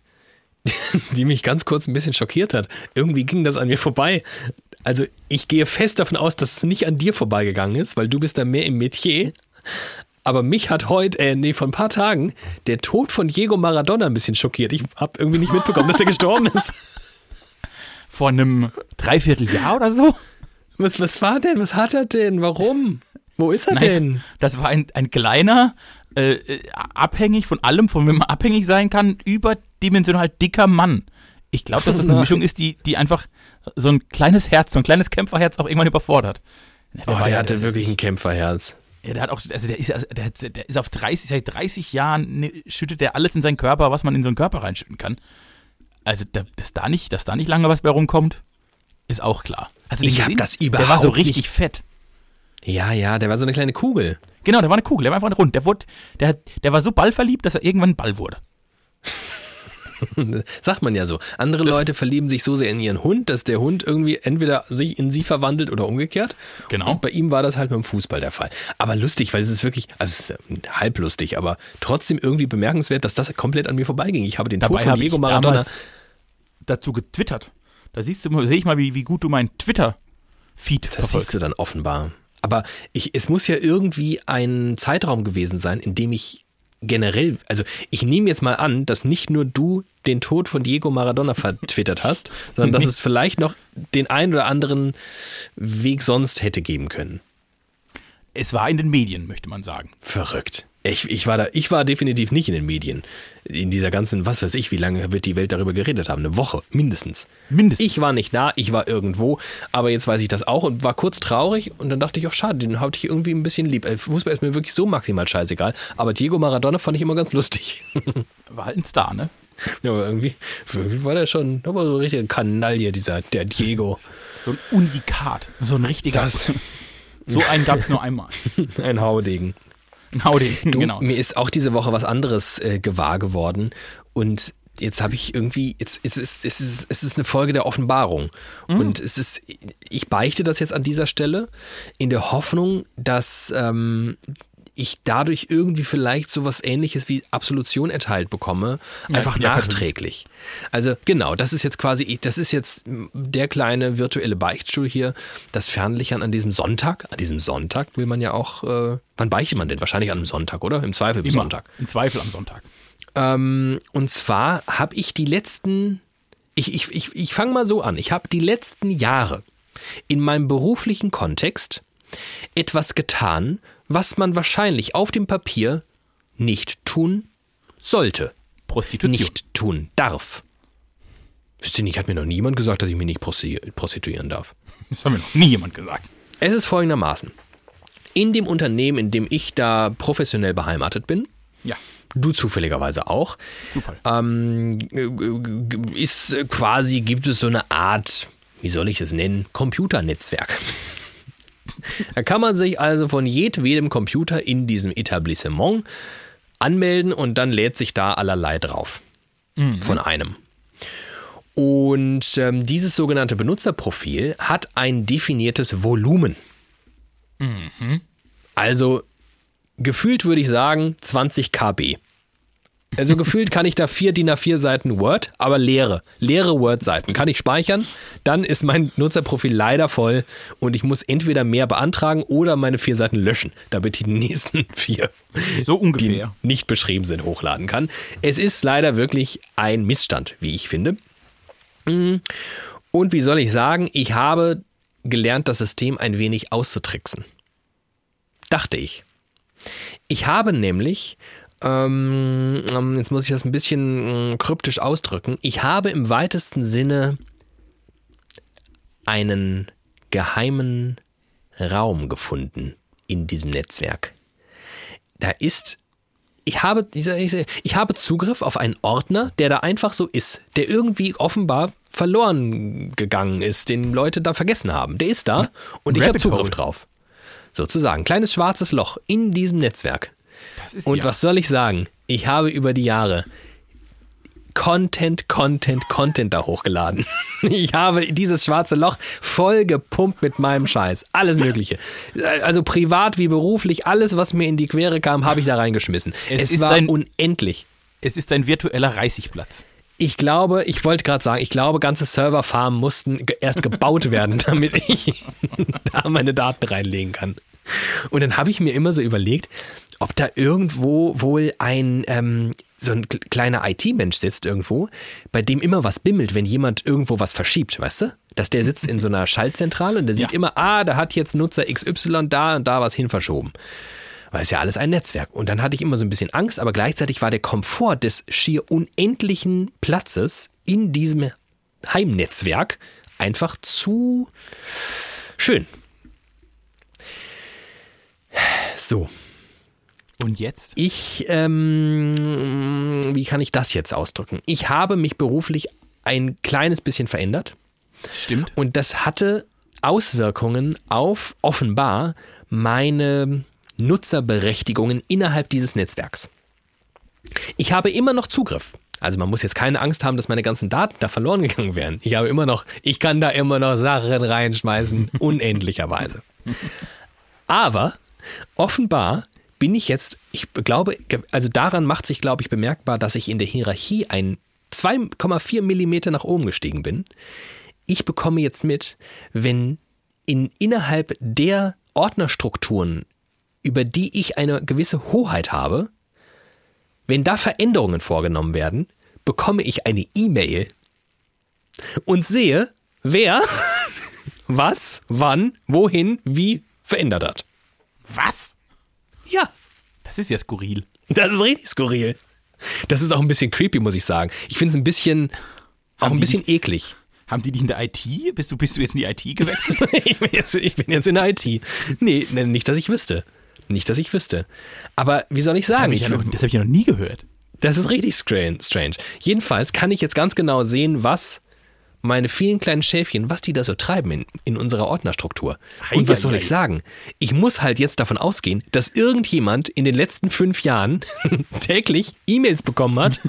S1: die mich ganz kurz ein bisschen schockiert hat. Irgendwie ging das an mir vorbei. Also ich gehe fest davon aus, dass es nicht an dir vorbeigegangen ist, weil du bist da mehr im Metier. Aber mich hat heute, äh, nee, vor ein paar Tagen, der Tod von Diego Maradona ein bisschen schockiert. Ich habe irgendwie nicht mitbekommen, dass er gestorben ist.
S2: Vor einem Dreivierteljahr oder so?
S1: Was, was war denn? Was hat er denn? Warum? Wo ist er denn?
S2: das war ein, ein kleiner, äh, äh, abhängig von allem, von wem man abhängig sein kann, überdimensional dicker Mann. Ich glaube, dass das eine
S1: Nein.
S2: Mischung ist, die, die einfach so ein kleines Herz, so ein kleines Kämpferherz auch irgendwann überfordert.
S1: Oh,
S2: war
S1: der
S2: ja-
S1: hatte
S2: das-
S1: wirklich ein Kämpferherz.
S2: Ja, der hat auch, also der ist, also der, der ist auf 30, seit 30 Jahren ne, schüttet der alles in seinen Körper, was man in so einen Körper reinschütten kann. Also, da, dass da nicht, dass da nicht lange was bei rumkommt, ist auch klar. Also,
S1: Ich
S2: den
S1: hab
S2: gesehen?
S1: das
S2: Der war so
S1: überhaupt
S2: richtig
S1: nicht-
S2: fett.
S1: Ja, ja, der war so eine kleine Kugel.
S2: Genau, der war eine Kugel, der war einfach rund. Der, wurde, der, hat, der war so ballverliebt, dass er irgendwann ein Ball wurde.
S1: Sagt man ja so. Andere Leute verlieben sich so sehr in ihren Hund, dass der Hund irgendwie entweder sich in sie verwandelt oder umgekehrt.
S2: Genau.
S1: Und bei ihm war das halt beim Fußball der Fall. Aber lustig, weil es ist wirklich, also es ist halb lustig, aber trotzdem irgendwie bemerkenswert, dass das komplett an mir vorbeiging. Ich habe den Tod
S2: Dabei
S1: von
S2: habe
S1: Diego Maradona.
S2: dazu getwittert. Da siehst du, sehe ich mal, wie, wie gut du meinen Twitter-Feed
S1: Das
S2: verfolgst.
S1: siehst du dann offenbar. Aber ich, es muss ja irgendwie ein Zeitraum gewesen sein, in dem ich generell, also ich nehme jetzt mal an, dass nicht nur du den Tod von Diego Maradona vertwittert hast, sondern dass es vielleicht noch den einen oder anderen Weg sonst hätte geben können.
S2: Es war in den Medien, möchte man sagen.
S1: Verrückt. Ich, ich, war da, ich war definitiv nicht in den Medien. In dieser ganzen, was weiß ich, wie lange wird die Welt darüber geredet haben? Eine Woche, mindestens.
S2: Mindestens.
S1: Ich war nicht da, ich war irgendwo, aber jetzt weiß ich das auch und war kurz traurig und dann dachte ich auch, schade, den hatte ich irgendwie ein bisschen lieb. Äh, Fußball ist mir wirklich so maximal scheißegal, aber Diego Maradona fand ich immer ganz lustig.
S2: War halt ein Star, ne?
S1: ja, aber irgendwie, irgendwie war der schon, der war so ein richtiger Kanaille, dieser, der Diego.
S2: So ein Unikat. So ein richtiger.
S1: Das,
S2: So einen gab es nur einmal.
S1: ein Haudegen.
S2: Ein Hauding,
S1: Du,
S2: genau.
S1: Mir ist auch diese Woche was anderes äh, gewahr geworden. Und jetzt habe ich irgendwie, jetzt, jetzt ist, es, ist, es ist eine Folge der Offenbarung. Und es ist, ich beichte das jetzt an dieser Stelle in der Hoffnung, dass ähm, ich dadurch irgendwie vielleicht sowas ähnliches wie Absolution erteilt bekomme, einfach
S2: ja,
S1: nachträglich. Also genau, das ist jetzt quasi, das ist jetzt der kleine virtuelle Beichtstuhl hier, das Fernlichern an diesem Sonntag. An diesem Sonntag will man ja auch, äh, wann beichtet man denn? Wahrscheinlich an einem Sonntag, oder? Im Zweifel am
S2: Immer.
S1: Sonntag.
S2: Im Zweifel am Sonntag.
S1: Ähm, und zwar habe ich die letzten, ich, ich, ich, ich fange mal so an, ich habe die letzten Jahre in meinem beruflichen Kontext etwas getan, was man wahrscheinlich auf dem Papier nicht tun sollte,
S2: Prostitution.
S1: nicht tun darf. Wisst ihr nicht, hat mir noch niemand gesagt, dass ich mich nicht prosti- prostituieren darf.
S2: Das hat mir noch nie jemand gesagt.
S1: Es ist folgendermaßen. In dem Unternehmen, in dem ich da professionell beheimatet bin,
S2: Ja,
S1: du zufälligerweise auch,
S2: Zufall.
S1: ähm, äh, ist quasi, gibt es so eine Art, wie soll ich es nennen, Computernetzwerk. Da kann man sich also von jedwedem Computer in diesem Etablissement anmelden und dann lädt sich da allerlei drauf. Von einem. Und ähm, dieses sogenannte Benutzerprofil hat ein definiertes Volumen. Also gefühlt würde ich sagen 20 KB. Also gefühlt kann ich da vier DIN A4 Seiten Word, aber leere, leere Word-Seiten. Kann ich speichern, dann ist mein Nutzerprofil leider voll und ich muss entweder mehr beantragen oder meine vier Seiten löschen, damit ich die nächsten vier,
S2: So
S1: die
S2: ungefähr.
S1: nicht beschrieben sind, hochladen kann. Es ist leider wirklich ein Missstand, wie ich finde. Mm. Und wie soll ich sagen, ich habe gelernt, das System ein wenig auszutricksen. Dachte ich. Ich habe nämlich, ähm, ähm, jetzt muss ich das ein bisschen äh, kryptisch ausdrücken, ich habe im weitesten Sinne einen geheimen Raum gefunden in diesem Netzwerk. Da ist ich habe, ich habe Zugriff auf einen Ordner, der da einfach so ist, der irgendwie offenbar verloren gegangen ist, den Leute da vergessen haben. Der ist da und ich habe Zugriff Hole. drauf. Sozusagen. Kleines schwarzes Loch in diesem Netzwerk. Und ja. was soll ich sagen? Ich habe über die Jahre Content, Content, Content da hochgeladen. Ich habe dieses schwarze Loch voll gepumpt mit meinem Scheiß. Alles Mögliche. Also privat wie beruflich, alles, was mir in die Quere kam, habe ich da reingeschmissen. Es, es war ein, unendlich.
S2: Es ist ein virtueller Reißigplatz.
S1: Ich glaube, ich wollte gerade sagen, ich glaube, ganze Serverfarmen mussten erst gebaut werden, damit ich da meine Daten reinlegen kann. Und dann habe ich mir immer so überlegt, ob da irgendwo wohl ein ähm, so ein kleiner IT-Mensch sitzt irgendwo, bei dem immer was bimmelt, wenn jemand irgendwo was verschiebt, weißt du? Dass der sitzt in so einer Schaltzentrale und der sieht ja. immer, ah, da hat jetzt Nutzer XY da und da was hin verschoben. Weil es ja alles ein Netzwerk. Und dann hatte ich immer so ein bisschen Angst, aber gleichzeitig war der Komfort des schier unendlichen Platzes in diesem Heimnetzwerk einfach zu schön. So,
S2: und jetzt?
S1: Ich, ähm, wie kann ich das jetzt ausdrücken? Ich habe mich beruflich ein kleines bisschen verändert.
S2: Stimmt.
S1: Und das hatte Auswirkungen auf offenbar meine Nutzerberechtigungen innerhalb dieses Netzwerks. Ich habe immer noch Zugriff. Also man muss jetzt keine Angst haben, dass meine ganzen Daten da verloren gegangen wären. Ich habe immer noch, ich kann da immer noch Sachen reinschmeißen, unendlicherweise. Aber offenbar bin ich jetzt, ich glaube, also daran macht sich, glaube ich, bemerkbar, dass ich in der Hierarchie ein 2,4 Millimeter nach oben gestiegen bin. Ich bekomme jetzt mit, wenn in, innerhalb der Ordnerstrukturen, über die ich eine gewisse Hoheit habe, wenn da Veränderungen vorgenommen werden, bekomme ich eine E-Mail und sehe, wer was, wann, wohin, wie verändert hat.
S2: Was?
S1: Ja.
S2: Das ist ja skurril.
S1: Das ist richtig skurril. Das ist auch ein bisschen creepy, muss ich sagen. Ich finde es ein bisschen, auch ein bisschen
S2: die,
S1: eklig.
S2: Haben die dich in der IT? Bist du, bist du jetzt in die IT gewechselt?
S1: ich, bin jetzt, ich bin jetzt in der IT. Nee, nicht, dass ich wüsste. Nicht, dass ich wüsste. Aber wie soll ich sagen?
S2: Das habe ich, ja hab ich ja noch nie gehört.
S1: Das ist richtig strange. Jedenfalls kann ich jetzt ganz genau sehen, was meine vielen kleinen Schäfchen, was die da so treiben in, in unserer Ordnerstruktur. Und was soll ich sagen? Ich muss halt jetzt davon ausgehen, dass irgendjemand in den letzten fünf Jahren täglich E-Mails bekommen hat.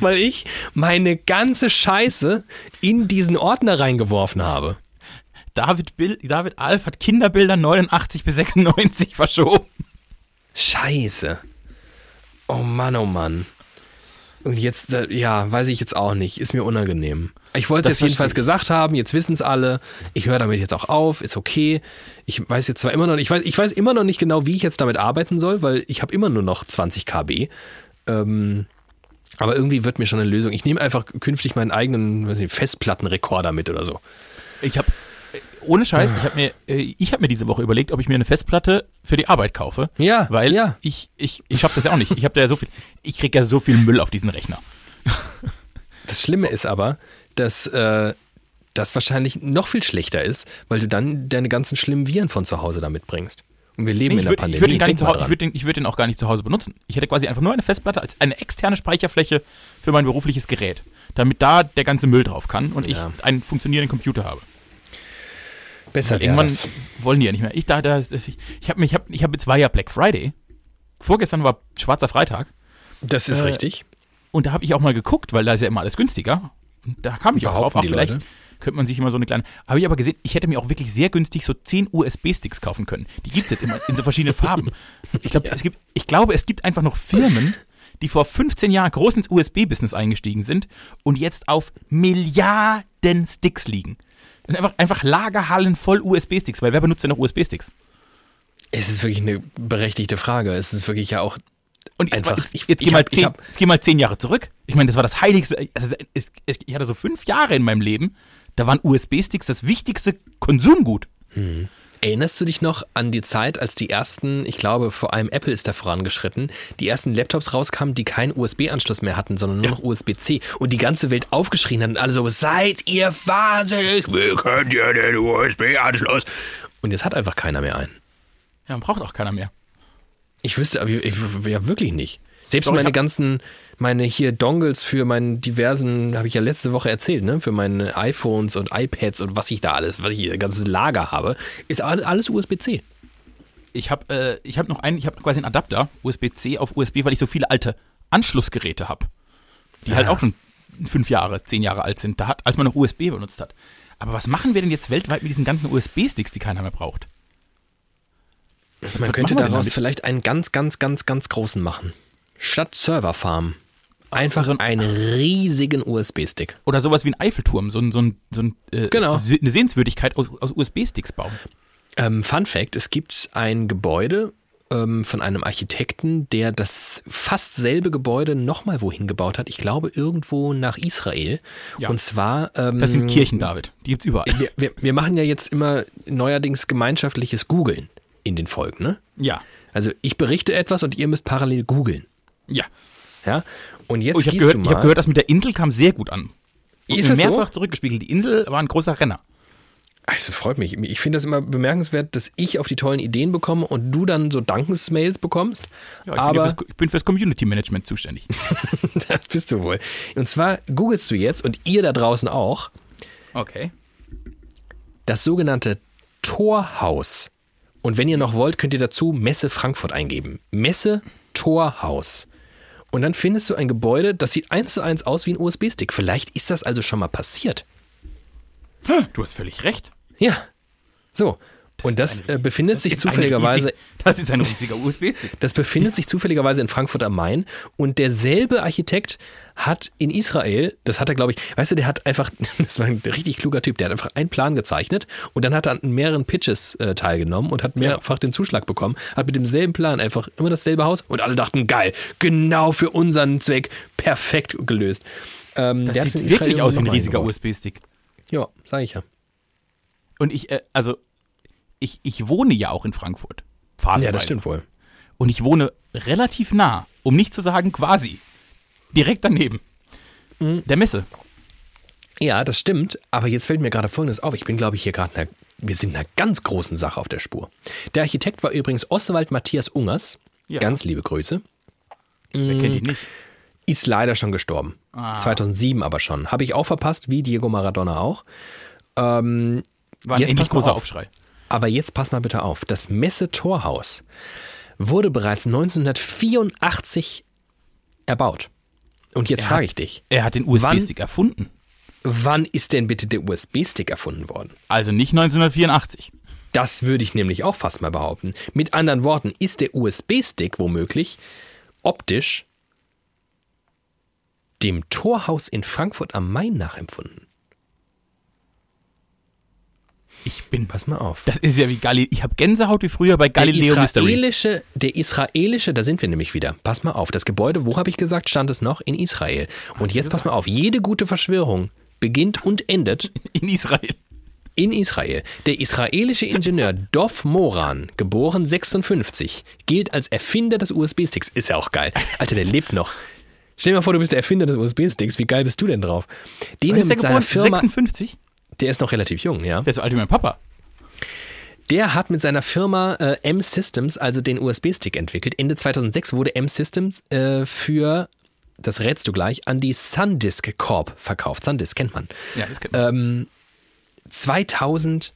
S1: weil ich meine ganze Scheiße in diesen Ordner reingeworfen habe.
S2: David, Bill, David Alf hat Kinderbilder 89 bis 96 verschoben.
S1: Scheiße. Oh Mann, oh Mann. Und jetzt, ja, weiß ich jetzt auch nicht. Ist mir unangenehm. Ich wollte es jetzt jedenfalls gesagt haben, jetzt wissen es alle. Ich höre damit jetzt auch auf, ist okay. Ich weiß jetzt zwar immer noch, ich weiß, ich weiß immer noch nicht genau, wie ich jetzt damit arbeiten soll, weil ich habe immer nur noch 20 KB. Ähm, aber irgendwie wird mir schon eine Lösung. Ich nehme einfach künftig meinen eigenen weiß nicht, Festplattenrekorder mit oder so.
S2: Ich habe ohne Scheiß, ich habe mir, äh, ich habe mir diese Woche überlegt, ob ich mir eine Festplatte für die Arbeit kaufe.
S1: Ja.
S2: Weil
S1: ja.
S2: ich, ich, ich schaffe das ja auch nicht. Ich habe da ja so viel, ich kriege ja so viel Müll auf diesen Rechner.
S1: Das Schlimme ist aber, dass äh, das wahrscheinlich noch viel schlechter ist, weil du dann deine ganzen schlimmen Viren von zu Hause da mitbringst. Und wir leben nee, in der würd, Pandemie.
S2: Ich würde den, würd den, würd den, auch gar nicht zu Hause benutzen. Ich hätte quasi einfach nur eine Festplatte als eine externe Speicherfläche für mein berufliches Gerät, damit da der ganze Müll drauf kann und ja. ich einen funktionierenden Computer habe.
S1: Besser
S2: irgendwann das. wollen die ja nicht mehr. Ich dachte, ich, ich habe ich hab, ich hab, jetzt war ja Black Friday. Vorgestern war Schwarzer Freitag.
S1: Das ist äh, richtig.
S2: Und da habe ich auch mal geguckt, weil da ist ja immer alles günstiger. Und da kam ich auch drauf, ach, vielleicht Leute. könnte man sich immer so eine kleine. Habe ich aber gesehen, ich hätte mir auch wirklich sehr günstig so 10 USB-Sticks kaufen können. Die gibt es jetzt immer in so verschiedenen Farben. Ich, glaub, ja. es gibt, ich glaube, es gibt einfach noch Firmen, die vor 15 Jahren groß ins USB-Business eingestiegen sind und jetzt auf Milliarden Sticks liegen. Das sind einfach, einfach Lagerhallen voll USB-Sticks, weil wer benutzt denn noch USB-Sticks?
S1: Es ist wirklich eine berechtigte Frage. Es ist wirklich ja auch
S2: und einfach, jetzt, ich, jetzt, ich, geh mal zehn, hab, jetzt geh mal zehn Jahre zurück. Ich meine, das war das Heiligste. Also, ich hatte so fünf Jahre in meinem Leben. Da waren USB-Sticks das wichtigste Konsumgut.
S1: Erinnerst du dich noch an die Zeit, als die ersten, ich glaube, vor allem Apple ist da vorangeschritten, die ersten Laptops rauskamen, die keinen USB-Anschluss mehr hatten, sondern nur noch USB-C und die ganze Welt aufgeschrien hat und alle so, seid ihr wahnsinnig, wir können ja den USB-Anschluss. Und jetzt hat einfach keiner mehr einen.
S2: Ja, braucht auch keiner mehr.
S1: Ich wüsste, aber ich, ich, ja wirklich nicht. Selbst
S2: Doch,
S1: meine ganzen, meine hier Dongles für meinen diversen, habe ich ja letzte Woche erzählt, ne, für meine iPhones und iPads und was ich da alles, was ich hier, ganzes Lager habe, ist all- alles USB-C.
S2: Ich habe äh, ich hab noch einen, ich habe quasi einen Adapter, USB-C auf USB, weil ich so viele alte Anschlussgeräte habe. Die
S1: Ja.
S2: halt auch schon fünf Jahre, zehn Jahre alt sind, da hat, als man noch USB benutzt hat. Aber was machen wir denn jetzt weltweit mit diesen ganzen USB-Sticks, die keiner mehr braucht?
S1: Man könnte daraus vielleicht einen ganz, ganz, ganz, ganz großen machen. Statt Serverfarm. Einfach einen riesigen USB-Stick.
S2: Oder sowas wie ein Eiffelturm, so ein, so ein, so ein äh,
S1: Genau.
S2: eine Sehenswürdigkeit aus, aus USB-Sticks bauen.
S1: Ähm, Fun Fact: Es gibt ein Gebäude ähm, von einem Architekten, der das fast selbe Gebäude nochmal wohin gebaut hat. Ich glaube, irgendwo nach Israel.
S2: Ja.
S1: Und zwar. Ähm,
S2: Das sind Kirchen, David. Die gibt's überall.
S1: wir, wir, wir machen ja jetzt immer neuerdings gemeinschaftliches Googeln in den Folgen, ne?
S2: Ja.
S1: Also ich berichte etwas und ihr müsst parallel googeln.
S2: Ja.
S1: Ja? Und jetzt
S2: Oh, ich habe gehört, ich hab gehört, das mit der Insel kam sehr gut an.
S1: Ist
S2: Ist
S1: es so?
S2: mehrfach zurückgespiegelt. Die Insel war ein großer Renner.
S1: Also freut mich. Ich finde das immer bemerkenswert, dass ich auf die tollen Ideen bekomme und du dann so Dankesmails bekommst.
S2: Ja, ich, bin
S1: Aber
S2: fürs, ich bin fürs Community Management zuständig.
S1: das bist du wohl. Und zwar googelst du jetzt und ihr da draußen auch
S2: Okay.
S1: das sogenannte Torhaus. Und wenn ihr noch wollt, könnt ihr dazu Messe Frankfurt eingeben. Messe Torhaus. Und dann findest du ein Gebäude, das sieht eins zu eins aus wie ein USB-Stick. Vielleicht ist das also schon mal passiert.
S2: Du hast völlig recht.
S1: Ja. So. Und das,
S2: ein
S1: äh, befindet sich
S2: ist ein
S1: zufälligerweise
S2: riesig- Das ist ein riesiger USB-Stick.
S1: Das befindet sich zufälligerweise in Frankfurt am Main und derselbe Architekt hat in Israel, das hat er glaube ich, weißt du, der hat einfach, das war ein richtig kluger Typ, der hat einfach einen Plan gezeichnet und dann hat er an mehreren Pitches äh, teilgenommen und hat mehrfach den Zuschlag bekommen, hat mit demselben Plan einfach immer dasselbe Haus und alle dachten, geil, genau für unseren Zweck, perfekt gelöst. Ähm,
S2: Das sieht wirklich aus wie ein riesiger. USB-Stick.
S1: Ja, sag ich ja.
S2: Und ich, äh, also, ich, ich wohne ja auch in Frankfurt. Phasenweise.
S1: Ja, das stimmt wohl.
S2: Und ich wohne relativ nah, um nicht zu sagen quasi. Direkt daneben.
S1: Mhm.
S2: Der Messe.
S1: Ja, das stimmt. Aber jetzt fällt mir gerade Folgendes auf. Ich bin, glaube ich, hier gerade, einer- wir sind einer ganz großen Sache auf der Spur. Der Architekt war übrigens Oswald Matthias Ungers.
S2: Ja.
S1: Ganz liebe Grüße.
S2: Wer kennt ihn nicht?
S1: Ist leider schon gestorben.
S2: Ah.
S1: 2007 aber schon. Habe ich auch verpasst, wie Diego Maradona auch. Ähm,
S2: War ein
S1: Jetzt
S2: ähnlich großer
S1: auf.
S2: Aufschrei.
S1: Aber jetzt pass mal bitte auf. Das Messe-Torhaus wurde bereits 1984 erbaut. Und jetzt frage ich dich,
S2: Er hat den USB-Stick erfunden.
S1: wann ist denn bitte der USB-Stick erfunden worden?
S2: Also nicht 1984.
S1: Das würde ich nämlich auch fast mal behaupten. Mit anderen Worten, ist der USB-Stick womöglich optisch dem Torhaus in Frankfurt am Main nachempfunden.
S2: Ich bin.
S1: Pass mal auf.
S2: Das ist ja wie Galileo. Ich habe Gänsehaut wie früher bei
S1: Der
S2: Galileo Mystery.
S1: israelische, der israelische, da sind wir nämlich wieder. Pass mal auf, das Gebäude, wo habe ich gesagt, stand es noch? In Israel. Und jetzt pass mal auf, jede gute Verschwörung beginnt und endet
S2: In Israel.
S1: in Israel. Der israelische Ingenieur Dov Moran, geboren 56, gilt als Erfinder des USB-Sticks. Ist ja auch geil. Alter, der lebt noch. Stell dir mal vor, du bist der Erfinder des USB-Sticks. Wie geil bist du denn drauf? Den er
S2: ist der
S1: mit seiner
S2: geboren?
S1: Firma,
S2: 56?
S1: Der ist noch relativ jung, ja.
S2: Der ist so alt wie mein Papa.
S1: Der hat mit seiner Firma äh, M-Systems, also den USB-Stick, entwickelt. Ende 2006 wurde M-Systems äh, für, das rätst du gleich, an die Sundisk Corp verkauft. Sundisk kennt man.
S2: Ja, das kennt man.
S1: Ähm, 2006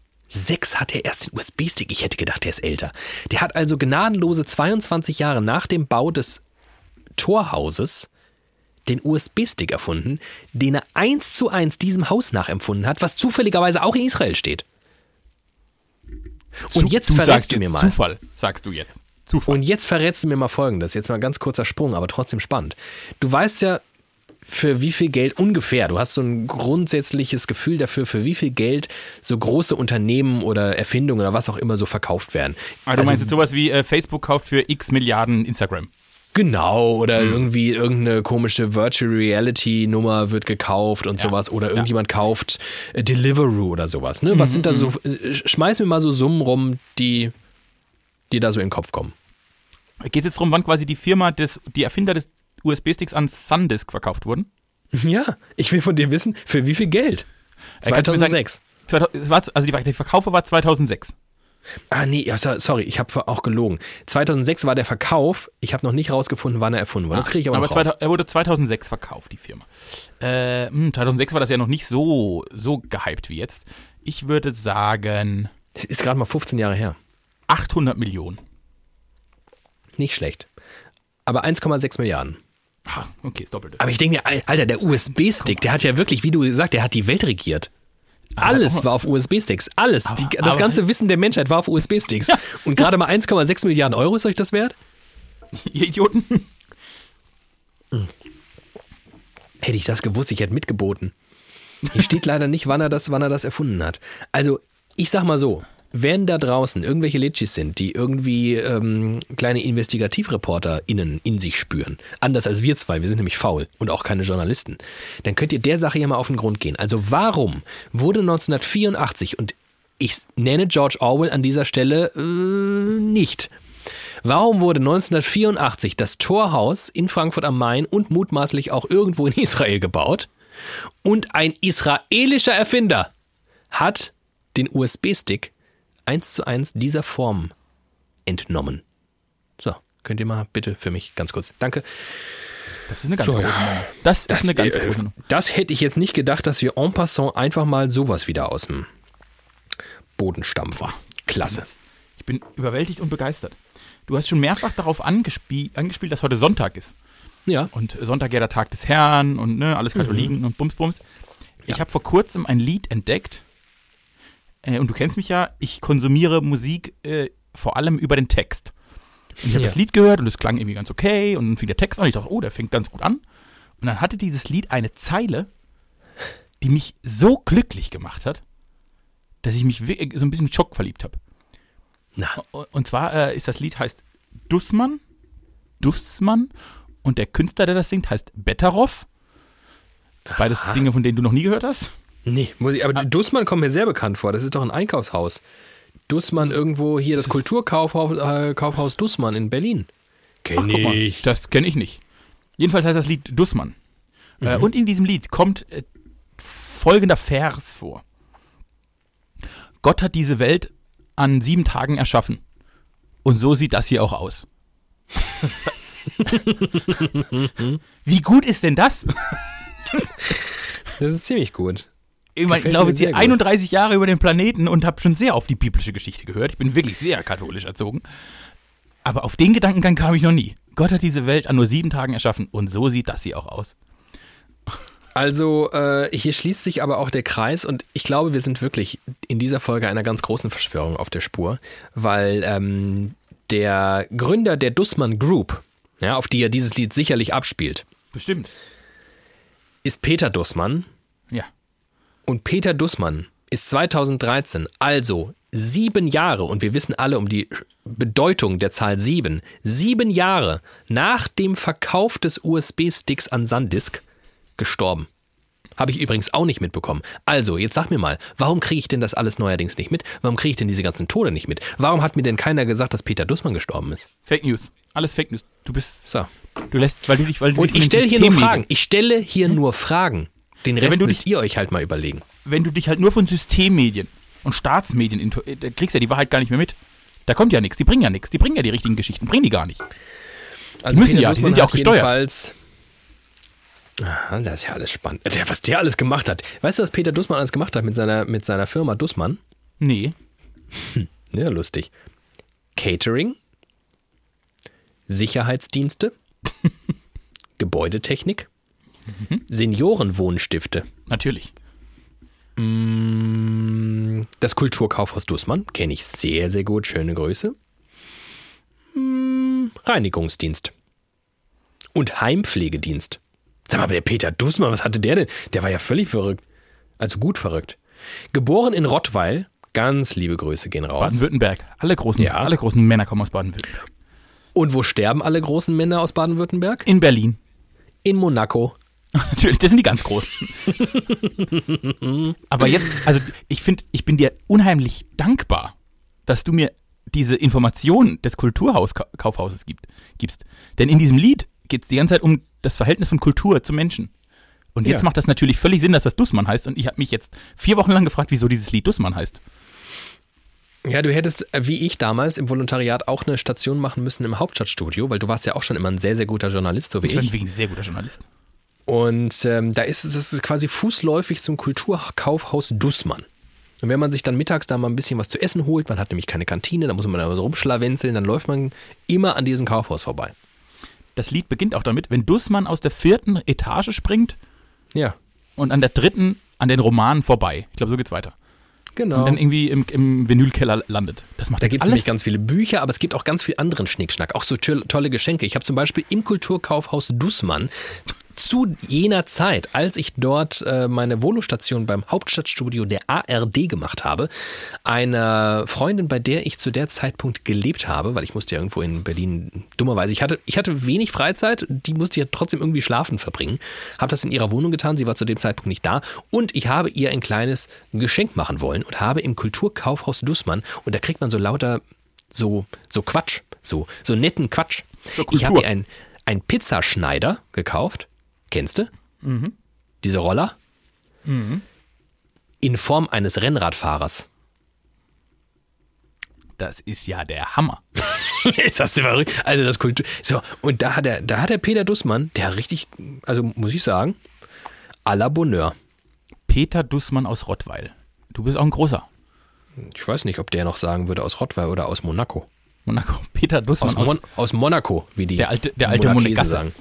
S1: hat er erst den USB-Stick. Ich hätte gedacht, der ist älter. Der hat also gnadenlose 22 Jahre nach dem Bau des Torhauses den USB-Stick erfunden, den er eins zu eins diesem Haus nachempfunden hat, was zufälligerweise auch in Israel steht. Und
S2: Zu-
S1: jetzt
S2: du
S1: verrätst du mir mal.
S2: Zufall, sagst du jetzt. Zufall.
S1: Und jetzt verrätst du mir mal Folgendes. Jetzt mal ganz kurzer Sprung, aber trotzdem spannend. Du weißt ja, für wie viel Geld ungefähr, du hast so ein grundsätzliches Gefühl dafür, für wie viel Geld so große Unternehmen oder Erfindungen oder was auch immer so verkauft werden.
S2: Ah, du
S1: Also,
S2: meinst jetzt sowas wie äh, Facebook kauft für x Milliarden Instagram.
S1: Genau, oder irgendwie irgendeine komische Virtual Reality Nummer wird gekauft und
S2: Ja,
S1: sowas. Oder
S2: ja.
S1: irgendjemand kauft äh, Deliveroo oder sowas. Ne? Was sind da so, äh, schmeiß mir mal so Summen rum, die, die da so in den Kopf kommen.
S2: Geht jetzt darum, wann quasi die Firma, des, die Erfinder des USB-Sticks an Sandisk verkauft wurden?
S1: Ja, ich will von dir wissen, für wie viel Geld?
S2: Äh, kannst du mir sagen-
S1: 2006.
S2: 2000 es war, also die, die Verkaufe war 2006.
S1: Ah, nee, ja, so- sorry, ich habe auch gelogen. 2006 war der Verkauf. Ich habe noch nicht rausgefunden, wann er erfunden wurde. Das kriege ich aber,
S2: aber
S1: noch raus.
S2: 2000 er wurde 2006 verkauft, die Firma. Äh, hm, 2006 war das ja noch nicht so, so gehypt wie jetzt. Ich würde sagen
S1: Das ist gerade mal 15 Jahre her.
S2: 800 Millionen.
S1: Nicht schlecht. Aber 1,6 Milliarden.
S2: Ah, okay, ist doppelt.
S1: Aber ich denke, mir, Alter, der USB-Stick, der hat ja wirklich, wie du gesagt, der hat die Welt regiert. Alles war auf USB-Sticks. Alles.
S2: Aber-
S1: die, das
S2: aber-
S1: ganze Wissen der Menschheit war auf USB-Sticks.
S2: Ja.
S1: Und gerade mal 1,6 Milliarden Euro ist euch das wert?
S2: Ihr Idioten.
S1: Hätte ich das gewusst, ich hätte mitgeboten. Hier steht leider nicht, wann er das, wann er das erfunden hat. Also, ich sag mal so, wenn da draußen irgendwelche Litschis sind, die irgendwie ähm, kleine InvestigativreporterInnen in sich spüren, anders als wir zwei, wir sind nämlich faul und auch keine Journalisten, dann könnt ihr der Sache ja mal auf den Grund gehen. Also warum wurde 1984, und ich nenne George Orwell an dieser Stelle äh, nicht, Warum wurde 1984 das Torhaus in Frankfurt am Main und mutmaßlich auch irgendwo in Israel gebaut? Und ein israelischer Erfinder hat den USB-Stick eins zu eins dieser Form entnommen. So, könnt ihr mal bitte für mich ganz kurz. Danke.
S2: Das ist eine ganz
S1: So,
S2: große
S1: ja.
S2: Nummer. Das, ist eine ganz
S1: äh,
S2: große Nummer.
S1: das hätte ich jetzt nicht gedacht, dass wir en passant einfach mal sowas wieder aus dem Boden stampfen. Klasse.
S2: Ich bin überwältigt und begeistert. Du hast schon mehrfach darauf angespie angespielt, dass heute Sonntag ist.
S1: Ja.
S2: Und Sonntag ja der Tag des Herrn und ne, alles Katholiken und Bums Bums. Ich habe vor kurzem ein Lied entdeckt. Äh, und du kennst mich ja, ich konsumiere Musik äh, vor allem über den Text. Und ich habe
S1: Ja.
S2: das Lied gehört und es klang irgendwie ganz okay und dann fing der Text an. Ich dachte, oh, der fängt ganz gut an. Und dann hatte dieses Lied eine Zeile, die mich so glücklich gemacht hat, dass ich mich wirklich so ein bisschen Schock verliebt habe. Und zwar äh, ist das Lied heißt Dussmann. Dussmann. Und der Künstler, der das singt, heißt Betteroff. Beides Dinge, von denen du noch nie gehört hast.
S1: Nee, muss ich, aber Dussmann kommt mir sehr bekannt vor. Das ist doch ein Einkaufshaus. Dussmann irgendwo hier, das Kulturkaufhaus äh, Kaufhaus Dussmann in Berlin. Kenn
S2: Ach,
S1: ich.
S2: das kenne ich nicht. Jedenfalls heißt das Lied Dussmann. Äh, und in diesem Lied kommt äh, folgender Vers vor. Gott hat diese Welt an sieben Tagen erschaffen. Und so sieht das hier auch aus. Wie gut ist denn das?
S1: Das ist ziemlich gut.
S2: Ich, meine, ich glaube, jetzt
S1: sehr
S2: hier
S1: gut.
S2: 31 Jahre über den Planeten und habe schon sehr auf die biblische Geschichte gehört. Ich bin wirklich sehr katholisch erzogen. Aber auf den Gedankengang kam ich noch nie. Gott hat diese Welt an nur sieben Tagen erschaffen und so sieht das hier auch aus.
S1: Also, äh, hier schließt sich aber auch der Kreis und ich glaube, wir sind wirklich in dieser Folge einer ganz großen Verschwörung auf der Spur, weil ähm, der Gründer der Dussmann Group, ja, auf die ja dieses Lied sicherlich abspielt,
S2: Bestimmt.
S1: ist Peter Dussmann.
S2: Ja.
S1: Und Peter Dussmann ist 2013, also sieben Jahre, und wir wissen alle um die Bedeutung der Zahl sieben, sieben Jahre nach dem Verkauf des USB-Sticks an Sandisk gestorben. Habe ich übrigens auch nicht mitbekommen. Also, jetzt sag mir mal, warum kriege ich denn das alles neuerdings nicht mit? Warum kriege ich denn diese ganzen Tode nicht mit? Warum hat mir denn keiner gesagt, dass Peter Dussmann gestorben ist?
S2: Fake News. Alles Fake News. Du bist,
S1: So.
S2: du lässt, weil du dich, weil du
S1: Und ich stelle hier nur Fragen. Ich stelle hier nur Fragen. Den Rest
S2: wenn du
S1: müsst ihr euch halt mal überlegen.
S2: Wenn du dich halt nur von Systemmedien und Staatsmedien, äh, da kriegst du ja die Wahrheit gar nicht mehr mit. Da kommt ja nichts. Die bringen ja nichts. Die bringen ja die richtigen Geschichten. Bringen die gar nicht.
S1: Also
S2: müssen
S1: Peter
S2: ja, die sind ja auch gesteuert.
S1: Jedenfalls, Aha, das ist ja alles spannend. Der, was der alles gemacht hat. Weißt du, was Peter Dussmann alles gemacht hat mit seiner, mit seiner Firma Dussmann?
S2: Nee.
S1: Ja, lustig. Catering, Sicherheitsdienste, Gebäudetechnik, Seniorenwohnstifte,
S2: Natürlich.
S1: das Kulturkaufhaus Dussmann, kenne ich sehr, sehr gut, schöne Größe. Mm, Reinigungsdienst. Und Heimpflegedienst. Sag mal, der Peter Dussmann, was hatte der denn? Der war ja völlig verrückt. Also gut verrückt. Geboren in Rottweil, ganz liebe Grüße gehen raus.
S2: Baden-Württemberg. Alle großen,
S1: Ja.
S2: alle großen Männer kommen aus Baden-Württemberg.
S1: Und wo sterben alle großen Männer aus Baden-Württemberg?
S2: In Berlin.
S1: In Monaco.
S2: Natürlich, das sind die ganz großen. Aber jetzt, also ich finde, ich bin dir unheimlich dankbar, dass du mir diese Information des Kulturhauskaufhauses gibt, gibst. Denn in diesem Lied geht es die ganze Zeit um das Verhältnis von Kultur zu Menschen. Und jetzt
S1: Ja.
S2: macht das natürlich völlig Sinn, dass das Dussmann heißt. Und ich habe mich jetzt vier Wochen lang gefragt, wieso dieses Lied Dussmann heißt.
S1: Ja, du hättest, äh, wie ich damals im Volontariat, auch eine Station machen müssen im Hauptstadtstudio, weil du warst ja auch schon immer ein sehr, sehr guter Journalist, so wie
S2: Ich bin
S1: ich.
S2: wirklich ein sehr guter Journalist.
S1: Und ähm, da ist es quasi fußläufig zum Kulturkaufhaus Dussmann. Und wenn man sich dann mittags da mal ein bisschen was zu essen holt, man hat nämlich keine Kantine, da muss man da so rumschlawenzeln, dann läuft man immer an diesem Kaufhaus vorbei.
S2: Das Lied beginnt auch damit, wenn Dussmann aus der vierten Etage springt
S1: Ja,
S2: und an der dritten an den Romanen vorbei. Ich glaube, so geht's weiter.
S1: genau.
S2: Und dann irgendwie im, im Vinylkeller landet. Das macht
S1: Da gibt es nämlich ganz viele Bücher, aber es gibt auch ganz viel anderen Schnickschnack, auch so to- tolle Geschenke. Ich habe zum Beispiel im Kulturkaufhaus Dussmann zu jener Zeit, als ich dort äh, meine Volostation beim Hauptstadtstudio der ARD gemacht habe, einer Freundin, bei der ich zu der Zeitpunkt gelebt habe, weil ich musste ja irgendwo in Berlin, dummerweise, ich hatte, ich hatte wenig Freizeit, die musste ich ja trotzdem irgendwie schlafen verbringen, habe das in ihrer Wohnung getan, sie war zu dem Zeitpunkt nicht da und ich habe ihr ein kleines Geschenk machen wollen und habe im Kulturkaufhaus Dussmann, und da kriegt man so lauter so, so Quatsch, so, so netten Quatsch.
S2: So
S1: ich habe ihr ein, ein Pizzaschneider gekauft. Kennst du? Diese Roller? In Form eines Rennradfahrers.
S2: Das ist ja der Hammer.
S1: ist das denn verrückt? Also das Kultur. So, und da hat der, da hat der Peter Dussmann, der richtig, also muss ich sagen, à la Bonheur.
S2: Peter Dussmann aus Rottweil. Du bist auch ein großer.
S1: Ich weiß nicht, ob der noch sagen würde aus Rottweil oder aus Monaco.
S2: Monaco. Peter Dussmann
S1: Aus,
S2: aus,
S1: Mon aus Monaco, wie die
S2: Der alte- der alte Monegasse.
S1: sagen.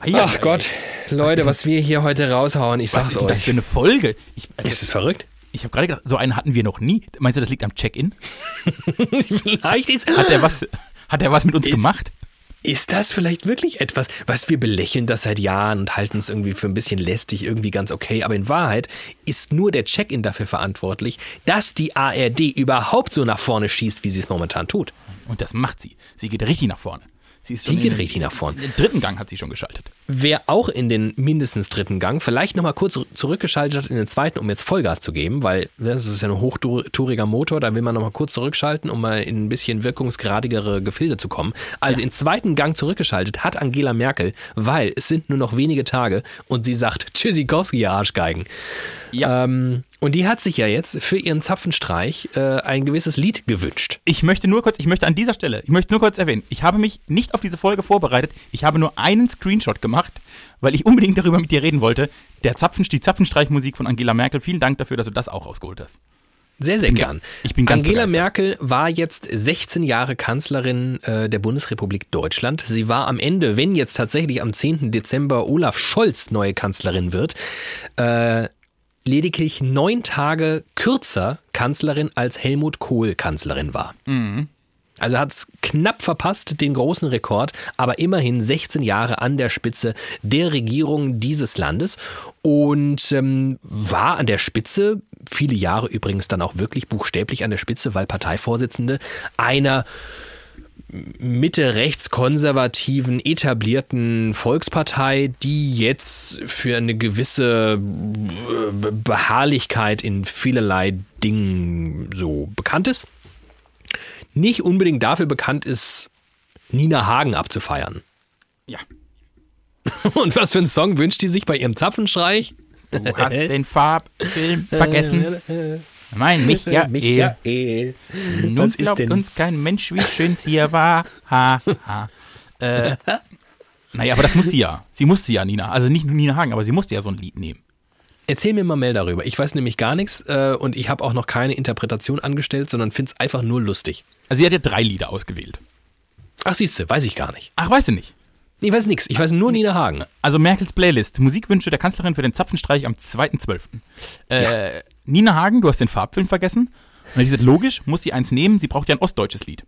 S1: Ach Gott, Leute, was wir hier heute raushauen, ich
S2: Was
S1: sag's
S2: ist denn das
S1: euch.
S2: für eine Folge? Ich,
S1: Ist es verrückt?
S2: ich habe gerade gedacht, so einen hatten wir noch nie. Meinst du, das liegt am Check-in?
S1: Vielleicht ist,
S2: Hat er was, hat er was mit uns
S1: Ist-
S2: gemacht?
S1: ist das vielleicht wirklich etwas, was wir belächeln das seit Jahren und halten es irgendwie für ein bisschen lästig, irgendwie ganz okay. Aber in Wahrheit ist nur der Check-in dafür verantwortlich, dass die ARD überhaupt so nach vorne schießt, wie sie es momentan tut.
S2: Und das macht sie. Sie geht richtig nach vorne. Sie, schon
S1: geht richtig nach vorne.
S2: Den dritten Gang hat sie schon geschaltet.
S1: Wer auch in den mindestens dritten Gang vielleicht nochmal kurz zurückgeschaltet hat in den zweiten, um jetzt Vollgas zu geben, weil das ist ja ein hochtouriger Motor, da will man nochmal kurz zurückschalten, um mal in ein bisschen wirkungsgradigere Gefilde zu kommen. Also in zweiten Gang zurückgeschaltet hat Angela Merkel, weil es sind nur noch wenige Tage und sie sagt Tschüssikowski, ihr Arschgeigen.
S2: Ja.
S1: Ähm, und die hat sich ja jetzt für ihren Zapfenstreich äh, ein gewisses Lied gewünscht.
S2: Ich möchte nur kurz, ich möchte an dieser Stelle, ich möchte nur kurz erwähnen, ich habe mich nicht auf diese Folge vorbereitet. Ich habe nur einen Screenshot gemacht, weil ich unbedingt darüber mit dir reden wollte. Der Zapfen, die Zapfenstreichmusik von Angela Merkel. Vielen Dank dafür, dass du das auch rausgeholt hast.
S1: Sehr, sehr
S2: bin
S1: gern.
S2: ich bin ganz
S1: Angela
S2: begeistert.
S1: Merkel war jetzt 16 Jahre Kanzlerin äh, der Bundesrepublik Deutschland. Sie war am Ende, wenn jetzt tatsächlich am 10. Dezember Olaf Scholz neue Kanzlerin wird, äh, lediglich neun Tage kürzer Kanzlerin als Helmut Kohl Kanzlerin war. Also hat es knapp verpasst, den großen Rekord, aber immerhin 16 Jahre an der Spitze der Regierung dieses Landes und ähm, war an der Spitze, viele Jahre übrigens dann auch wirklich buchstäblich an der Spitze, weil Parteivorsitzende einer Mitte-rechts-konservativen etablierten Volkspartei, die jetzt für eine gewisse äh, Beharrlichkeit in vielerlei Dingen so bekannt ist nicht unbedingt dafür bekannt ist, Nina Hagen abzufeiern.
S2: Ja.
S1: Und was für einen Song wünscht die sich bei ihrem Zapfenstreich?
S2: Du hast den Farbfilm vergessen. Mein Michael.
S1: Michael.
S2: Nun
S1: Was ist
S2: glaubt uns kein Mensch, wie schön's hier war. Ha, ha. Äh, naja, aber das muss sie ja. Sie musste ja, Nina. Also nicht nur Nina Hagen, aber sie musste ja so ein Lied nehmen.
S1: Erzähl mir mal mehr darüber. Ich weiß nämlich gar nichts äh, und ich habe auch noch keine Interpretation angestellt, sondern finde es einfach nur lustig.
S2: Also sie hat ja drei Lieder ausgewählt.
S1: Ach, siehste, weiß ich gar nicht.
S2: Ach, weißt du nicht?
S1: Ich weiß nichts. Ich weiß nur Nina Hagen.
S2: Also Merkels Playlist. Musikwünsche der Kanzlerin für den Zapfenstreich am 2.12. Äh, Nina Hagen, du hast den Farbfilm vergessen. Und dann hab ich gesagt, logisch, muss sie eins nehmen. Sie braucht ja ein ostdeutsches Lied.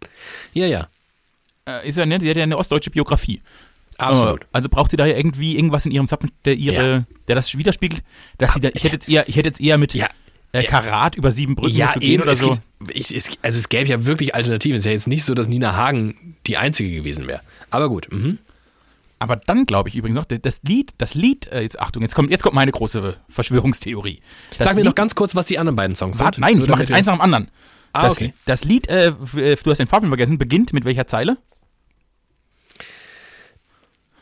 S1: Ja, ja.
S2: Äh, ist ja, ne, sie hat ja eine ostdeutsche Biografie.
S1: Absolut.
S2: Äh, Also braucht sie da ja irgendwie irgendwas in ihrem Zapfen, der ihre,
S1: Ja.
S2: der das widerspiegelt. Dass sie da, ich hätte jetzt eher, ich hätte jetzt eher mit
S1: Ja.
S2: äh, Karat über sieben Brücken
S1: Ja,
S2: du gehen
S1: eben,
S2: oder
S1: es
S2: so.
S1: gibt, ich, es, also es gäbe ja wirklich Alternativen. Es ist ja jetzt nicht so, dass Nina Hagen die einzige gewesen wäre. Aber gut. Mhm.
S2: Aber dann glaube ich übrigens noch, das Lied, das Lied, äh, jetzt Achtung, jetzt kommt, jetzt kommt meine große Verschwörungstheorie. Das
S1: Sag mir
S2: Lied,
S1: noch ganz kurz, was die anderen beiden Songs
S2: Warte,
S1: sind.
S2: nein,
S1: Nur
S2: ich mache jetzt eins nach dem anderen.
S1: Ah,
S2: das,
S1: okay.
S2: das Lied, äh, äh, du hast den Farbfilm vergessen, beginnt mit welcher Zeile?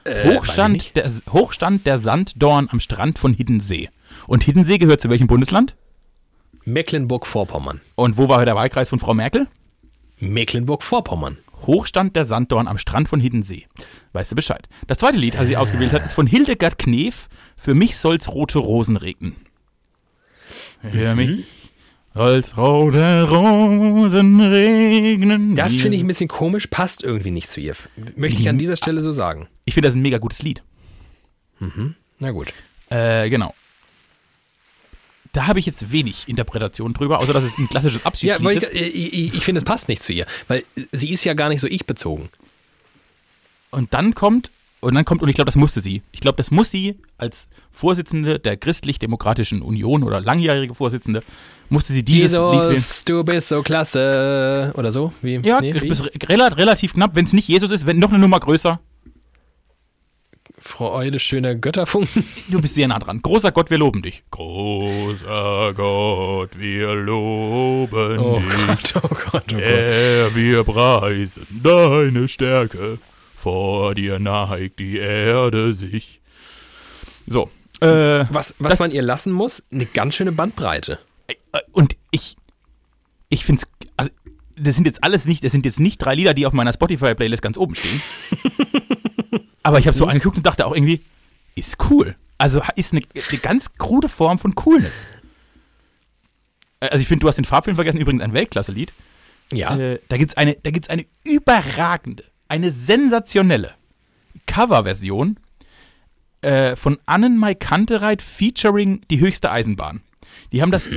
S1: äh,
S2: Hochstand, der, Hochstand der Sanddorn am Strand von Hiddensee. Und Hiddensee gehört zu welchem Bundesland?
S1: Mecklenburg-Vorpommern.
S2: Und wo war der Wahlkreis von Frau Merkel?
S1: Mecklenburg-Vorpommern.
S2: Hochstand der Sanddorn am Strand von Hiddensee. Weißt du Bescheid. Das zweite Lied, das sie ausgewählt hat, ist von Hildegard Knef. Für mich soll's rote Rosen regnen. Für mich soll's rote Rosen regnen.
S1: Das finde ich ein bisschen komisch, passt irgendwie nicht zu ihr. Möchte ich an dieser Stelle so sagen.
S2: Ich finde das ein mega gutes Lied.
S1: Na gut.
S2: Äh, genau. Da habe ich jetzt wenig Interpretation drüber, außer dass es ein klassisches
S1: Ja,
S2: Abschiedslied
S1: weil
S2: ist.
S1: ich, ich, ich, ich finde, es passt nicht zu ihr. Weil sie ist ja gar nicht so ich-bezogen.
S2: Und dann kommt, und dann kommt, und ich glaube, das musste sie. Ich glaube, das muss sie als Vorsitzende der Christlich-Demokratischen Union oder langjährige Vorsitzende, musste sie dieses Lied wählen.
S1: Jesus, du bist so klasse. Oder so? Wie?
S2: Ja,
S1: Nee, wie?
S2: relativ knapp. Wenn es nicht Jesus ist, wenn noch eine Nummer größer.
S1: Freude, schöner Götterfunken.
S2: Du bist sehr nah dran. Großer Gott, wir loben dich. Großer Gott, wir loben
S1: Oh
S2: dich.
S1: Gott, oh Gott, oh Gott.
S2: Herr, wir preisen deine Stärke. Vor dir neigt die Erde sich. So. Äh,
S1: Was, was
S2: das-
S1: man ihr lassen muss, eine ganz schöne Bandbreite.
S2: äh, und ich, ich finde es, also, das sind jetzt alles nicht, das sind jetzt nicht drei Lieder, die auf meiner Spotify-Playlist ganz oben stehen. Aber ich habe so angeguckt und dachte auch irgendwie, ist cool. Also ist eine, eine ganz krude Form von Coolness. Äh, Also ich finde, du hast den Farbfilm vergessen, übrigens ein Weltklasse-Lied.
S1: Ja.
S2: Äh, da gibt es eine, da gibt's eine überragende, eine sensationelle Coverversion äh, von Annen Mai Kantereit featuring die höchste Eisenbahn. Die haben das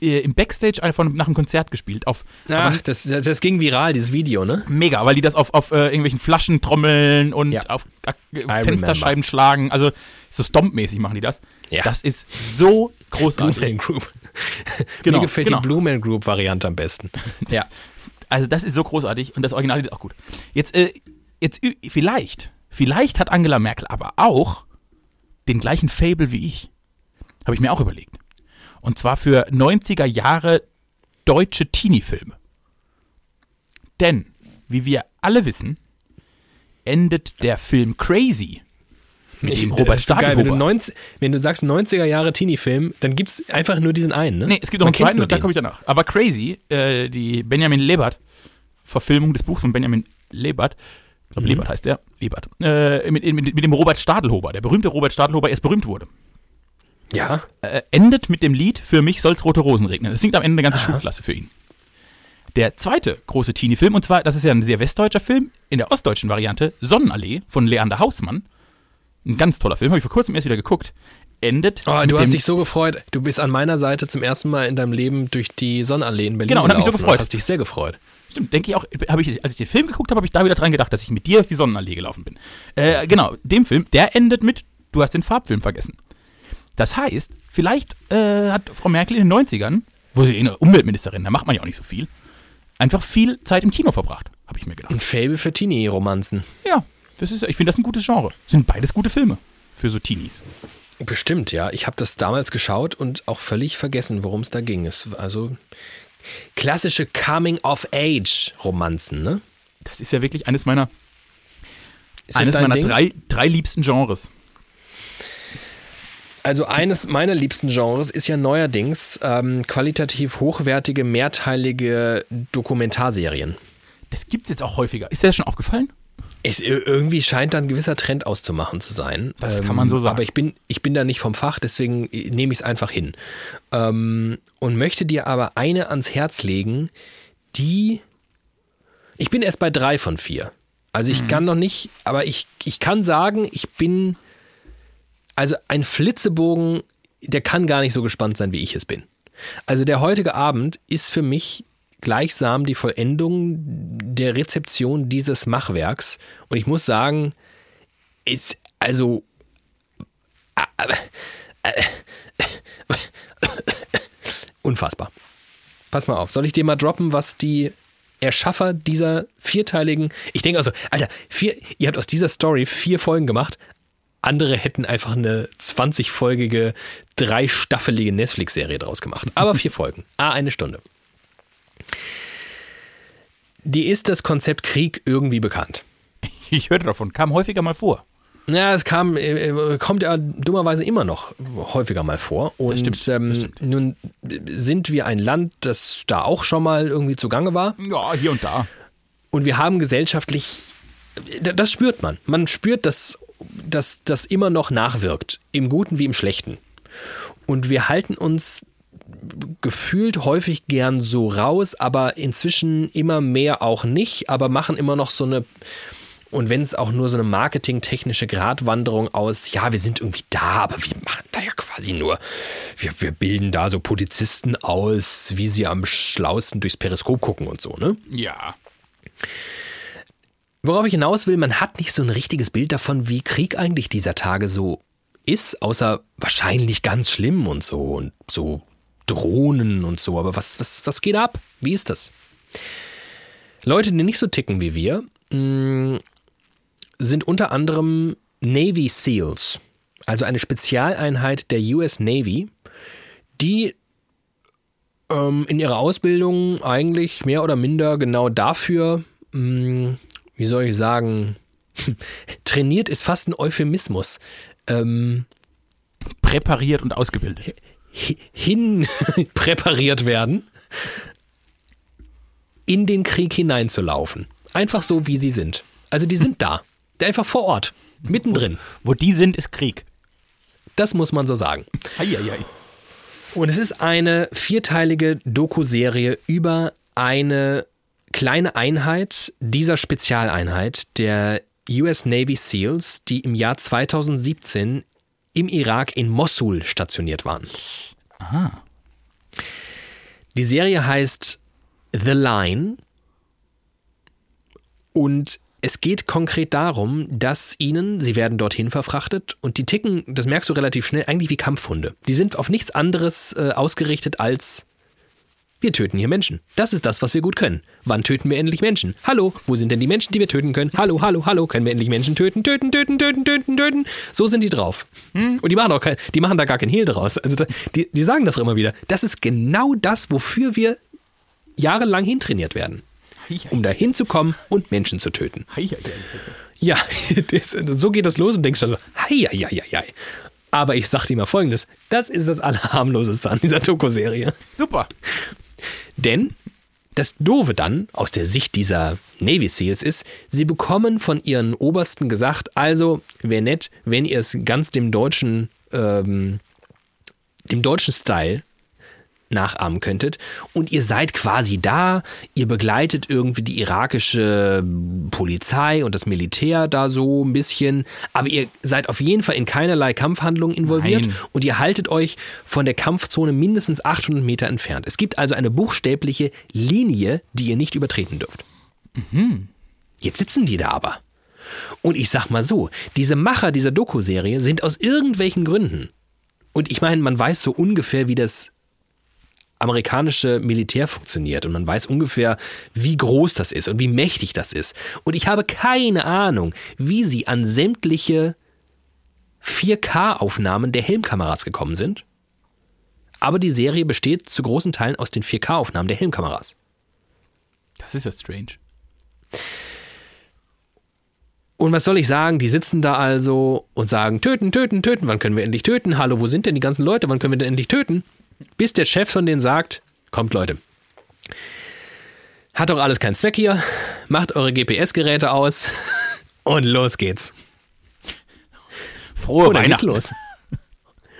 S2: äh, im Backstage einfach nach dem Konzert gespielt. Auf,
S1: Ach, das, das ging viral, dieses Video, ne?
S2: mega, weil die das auf, auf äh, irgendwelchen Flaschen trommeln und
S1: Ja.
S2: auf äh,
S1: remember.
S2: Fensterscheiben schlagen. Also so Stomp-mäßig machen die das.
S1: Ja.
S2: Das ist so
S1: Blue
S2: großartig.
S1: Man Group.
S2: Genau,
S1: Mir gefällt
S2: genau.
S1: die Blue Man Group Variante am besten. Ja.
S2: Also das ist so großartig und das Original ist auch gut. Jetzt, äh, jetzt vielleicht, vielleicht hat Angela Merkel aber auch den gleichen Fable wie ich. Habe ich mir auch überlegt. Und zwar für 90er Jahre deutsche Teenie-Filme. Denn, wie wir alle wissen, endet der Film Crazy mit dem Robert
S1: so geil. Wenn du,
S2: Stadelhuber.
S1: 90, wenn du sagst 90er Jahre Teenie-Film, dann gibt es einfach nur diesen einen, ne?
S2: Nee, es gibt noch
S1: Man
S2: einen zweiten und da komme ich danach. Aber Crazy, äh, die Benjamin Lebert, Verfilmung des Buchs von Benjamin Lebert, ich glaube, Lebert heißt der, Lebert, äh, mit, mit, mit dem Robert Stadelhober, der berühmte Robert Stadelhober erst berühmt wurde,
S1: Ja.
S2: äh, endet mit dem Lied Für mich soll's rote Rosen regnen. Das singt am Ende eine ganze Schulklasse für ihn. Der zweite große Teenie-Film, und zwar, das ist ja ein sehr westdeutscher Film, in der ostdeutschen Variante, Sonnenallee von Leander Hausmann. Ein ganz toller Film, habe ich vor kurzem erst wieder geguckt. Endet.
S1: Oh, du hast dich so gefreut. Du bist an meiner Seite zum ersten Mal in deinem Leben durch die Sonnenallee in Berlin
S2: Genau, und hab mich so gefreut.
S1: Hast dich sehr gefreut.
S2: Stimmt, denke ich auch, habe ich, als ich den Film geguckt habe, habe ich da wieder dran gedacht, dass ich mit dir auf die Sonnenallee gelaufen bin. Äh, genau, dem Film, der endet mit, du hast den Farbfilm vergessen. Das heißt, vielleicht äh, hat Frau Merkel in den 90ern, wo sie eine Umweltministerin, da macht man ja auch nicht so viel, einfach viel Zeit im Kino verbracht, habe ich mir gedacht.
S1: Ein Fable für Teenie-Romanzen.
S2: Ja, das ist, ich finde das ein gutes Genre. Sind beides gute Filme für so Teenies.
S1: Bestimmt, ja. Ich habe das damals geschaut und auch völlig vergessen, worum es da ging. Es also klassische Coming-of-Age-Romanzen, ne?
S2: Das ist ja wirklich eines meiner,
S1: Ist
S2: eines meiner
S1: Ding?
S2: drei, drei liebsten Genres.
S1: Also eines meiner liebsten Genres ist ja neuerdings ähm, qualitativ hochwertige, mehrteilige Dokumentarserien.
S2: Das gibt es jetzt auch häufiger. Ist dir das schon aufgefallen?
S1: Es, ir- irgendwie scheint da ein gewisser Trend auszumachen zu sein. Ähm,
S2: Das kann man so sagen.
S1: Aber ich bin, ich bin da nicht vom Fach, deswegen äh, nehme ich es einfach hin. Ähm, und möchte dir aber eine ans Herz legen, die. Ich bin erst bei drei von vier. Also
S2: Mhm.
S1: ich kann noch nicht, aber ich, ich kann sagen, ich bin. Also ein Flitzebogen, der kann gar nicht so gespannt sein, wie ich es bin. Also der heutige Abend ist für mich gleichsam die Vollendung der Rezeption dieses Machwerks. Und ich muss sagen, ist also. Unfassbar. Pass mal auf, soll ich dir mal droppen, was die Erschaffer dieser vierteiligen. Ich denke also, Alter, vier, ihr habt aus dieser Story vier Folgen gemacht. Andere hätten einfach eine 20-folgige, dreistaffelige Netflix-Serie draus gemacht. Aber vier Folgen. Ah, eine Stunde. Die ist das Konzept Krieg irgendwie bekannt.
S2: Ich hörte davon, kam häufiger mal vor.
S1: Ja, es kam, äh, kommt ja dummerweise immer noch häufiger mal vor. Und
S2: stimmt,
S1: ähm, nun sind wir ein Land, das da auch schon mal irgendwie zugange war.
S2: Ja, hier und da.
S1: Und wir haben gesellschaftlich, das spürt man. Man spürt, dass dass das immer noch nachwirkt, im Guten wie im Schlechten. Und wir halten uns gefühlt häufig gern so raus, aber inzwischen immer mehr auch nicht, aber machen immer noch so eine, und wenn es auch nur so eine marketingtechnische Gratwanderung aus, ja, wir sind irgendwie da, aber wir machen da ja quasi nur, wir, wir bilden da so Polizisten aus, wie sie am schlausten durchs Periskop gucken und so, ne?
S2: Ja.
S1: Worauf ich hinaus will, man hat nicht so ein richtiges Bild davon, wie Krieg eigentlich dieser Tage so ist, außer wahrscheinlich ganz schlimm und so und so Drohnen und so. Aber was, was, was geht ab? Wie ist das? Leute, die nicht so ticken wie wir, mh, sind unter anderem Navy SEALs, also eine Spezialeinheit der US Navy, die ähm, in ihrer Ausbildung eigentlich mehr oder minder genau dafür mh, wie soll ich sagen, trainiert ist fast ein Euphemismus. Ähm,
S2: Präpariert und ausgebildet.
S1: hin präpariert werden, in den Krieg hineinzulaufen. Einfach so, wie sie sind. Also die sind da. Einfach vor Ort. Mittendrin.
S2: Wo die sind, ist Krieg.
S1: Das muss man so sagen.
S2: Heieiei.
S1: Und es ist eine vierteilige Doku-Serie über eine kleine Einheit dieser Spezialeinheit der US Navy SEALs, die im Jahr 2017 im Irak in Mossul stationiert waren.
S2: Aha.
S1: Die Serie heißt The Line und es geht konkret darum, dass ihnen, sie werden dorthin verfrachtet und die ticken, das merkst du relativ schnell, eigentlich wie Kampfhunde. Die sind auf nichts anderes äh, ausgerichtet als wir töten hier Menschen. Das ist das, was wir gut können. Wann töten wir endlich Menschen? Hallo, wo sind denn die Menschen, die wir töten können? Hallo, hallo, hallo, können wir endlich Menschen töten? Töten, töten, töten, töten, töten. So sind die drauf. Und die machen auch kein, die machen da gar kein Hehl draus. Also die, die sagen das auch immer wieder. Das ist genau das, wofür wir jahrelang hintrainiert werden. Um da hinzukommen und Menschen zu töten. Ja, das, so geht das los und denkst du so, hei, hei, hei, hei. Aber ich sag dir mal folgendes: Das ist das Allerharmloseste an dieser Doku-Serie.
S2: Super.
S1: Denn das Doofe dann aus der Sicht dieser Navy SEALs ist, sie bekommen von ihren Obersten gesagt, also wäre nett, wenn ihr es ganz dem deutschen, ähm, dem deutschen Style nachahmen könntet. Und ihr seid quasi da, ihr begleitet irgendwie die irakische Polizei und das Militär da so ein bisschen, aber ihr seid auf jeden Fall in keinerlei Kampfhandlungen involviert
S2: Nein.
S1: und ihr haltet euch von der Kampfzone mindestens 800 Meter entfernt. Es gibt also eine buchstäbliche Linie, die ihr nicht übertreten dürft. Jetzt sitzen die da aber. Und ich sag mal so, diese Macher dieser Doku-Serie sind aus irgendwelchen Gründen, und ich meine, man weiß so ungefähr, wie das amerikanische Militär funktioniert und man weiß ungefähr, wie groß das ist und wie mächtig das ist. Und ich habe keine Ahnung, wie sie an sämtliche 4K-Aufnahmen der Helmkameras gekommen sind. Aber die Serie besteht zu großen Teilen aus den 4K-Aufnahmen der Helmkameras.
S2: Das ist ja strange.
S1: Und was soll ich sagen? Die sitzen da also und sagen, töten, töten, töten. Wann können wir endlich töten? Hallo, wo sind denn die ganzen Leute? Wann können wir denn endlich töten? Bis der Chef von denen sagt, kommt Leute. Hat doch alles keinen Zweck hier. Macht eure GPS-Geräte aus. Und los geht's.
S2: Frohe
S1: Und dann geht's los.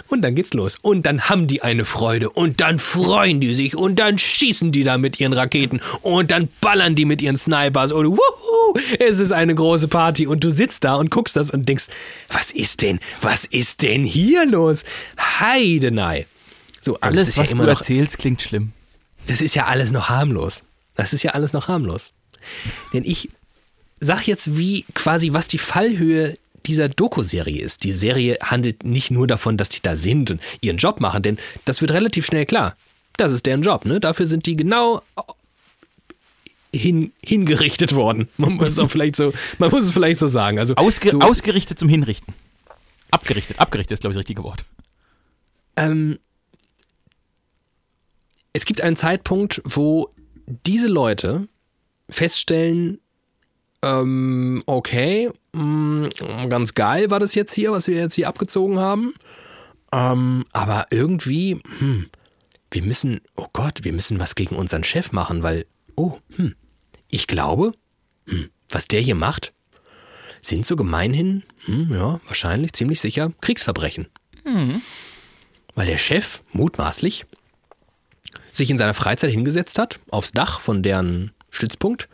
S1: Und dann geht's los. Und dann haben die eine Freude. Und dann freuen die sich. Und dann schießen die da mit ihren Raketen. Und dann ballern die mit ihren Snipers. Und wuhu, es ist eine große Party. Und du sitzt da und guckst das und denkst, was ist denn, was ist denn hier los? Heidenei. So,
S2: Alles,
S1: ist
S2: was
S1: ja immer
S2: du
S1: noch,
S2: erzählst, klingt schlimm.
S1: das ist ja alles noch harmlos. Das ist ja alles noch harmlos. Denn ich sag jetzt, wie quasi, was die Fallhöhe dieser Doku-Serie ist. Die Serie handelt nicht nur davon, dass die da sind und ihren Job machen, denn das wird relativ schnell klar. das ist deren Job. Ne? Dafür sind die genau hin, hingerichtet worden. Man muss es auch vielleicht so, man muss es vielleicht so sagen. Also
S2: Ausge
S1: so,
S2: Ausgerichtet zum Hinrichten. Abgerichtet. Abgerichtet ist, glaube ich, das richtige Wort.
S1: ähm, es gibt einen Zeitpunkt, wo diese Leute feststellen, ähm, okay, mh, ganz geil war das jetzt hier, was wir jetzt hier abgezogen haben. Ähm, aber irgendwie, hm, wir müssen, oh Gott, wir müssen was gegen unseren Chef machen, weil, oh, hm, ich glaube, hm, was der hier macht, sind so gemeinhin, hm, ja, wahrscheinlich, ziemlich sicher, Kriegsverbrechen. Weil der Chef mutmaßlich sich in seiner Freizeit hingesetzt hat, aufs Dach von deren Stützpunkt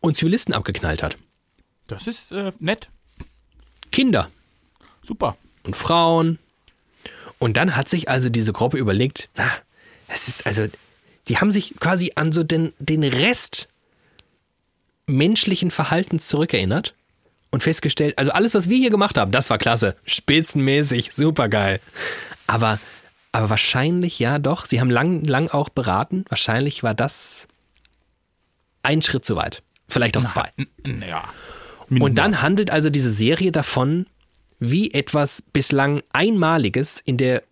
S1: und Zivilisten abgeknallt hat.
S2: Das ist äh, nett.
S1: Kinder
S2: Super.
S1: und Frauen. Und dann hat sich also diese Gruppe überlegt, na, das ist also, die haben sich quasi an so den, den Rest menschlichen Verhaltens zurückerinnert und festgestellt, also alles, was wir hier gemacht haben, das war klasse, spitzenmäßig, supergeil. Aber, aber wahrscheinlich, ja doch, sie haben lang, lang auch beraten, wahrscheinlich war das ein Schritt zu weit. Vielleicht auch zwei.
S2: N- n- Ja.
S1: Und dann handelt also diese Serie davon, wie etwas bislang Einmaliges in der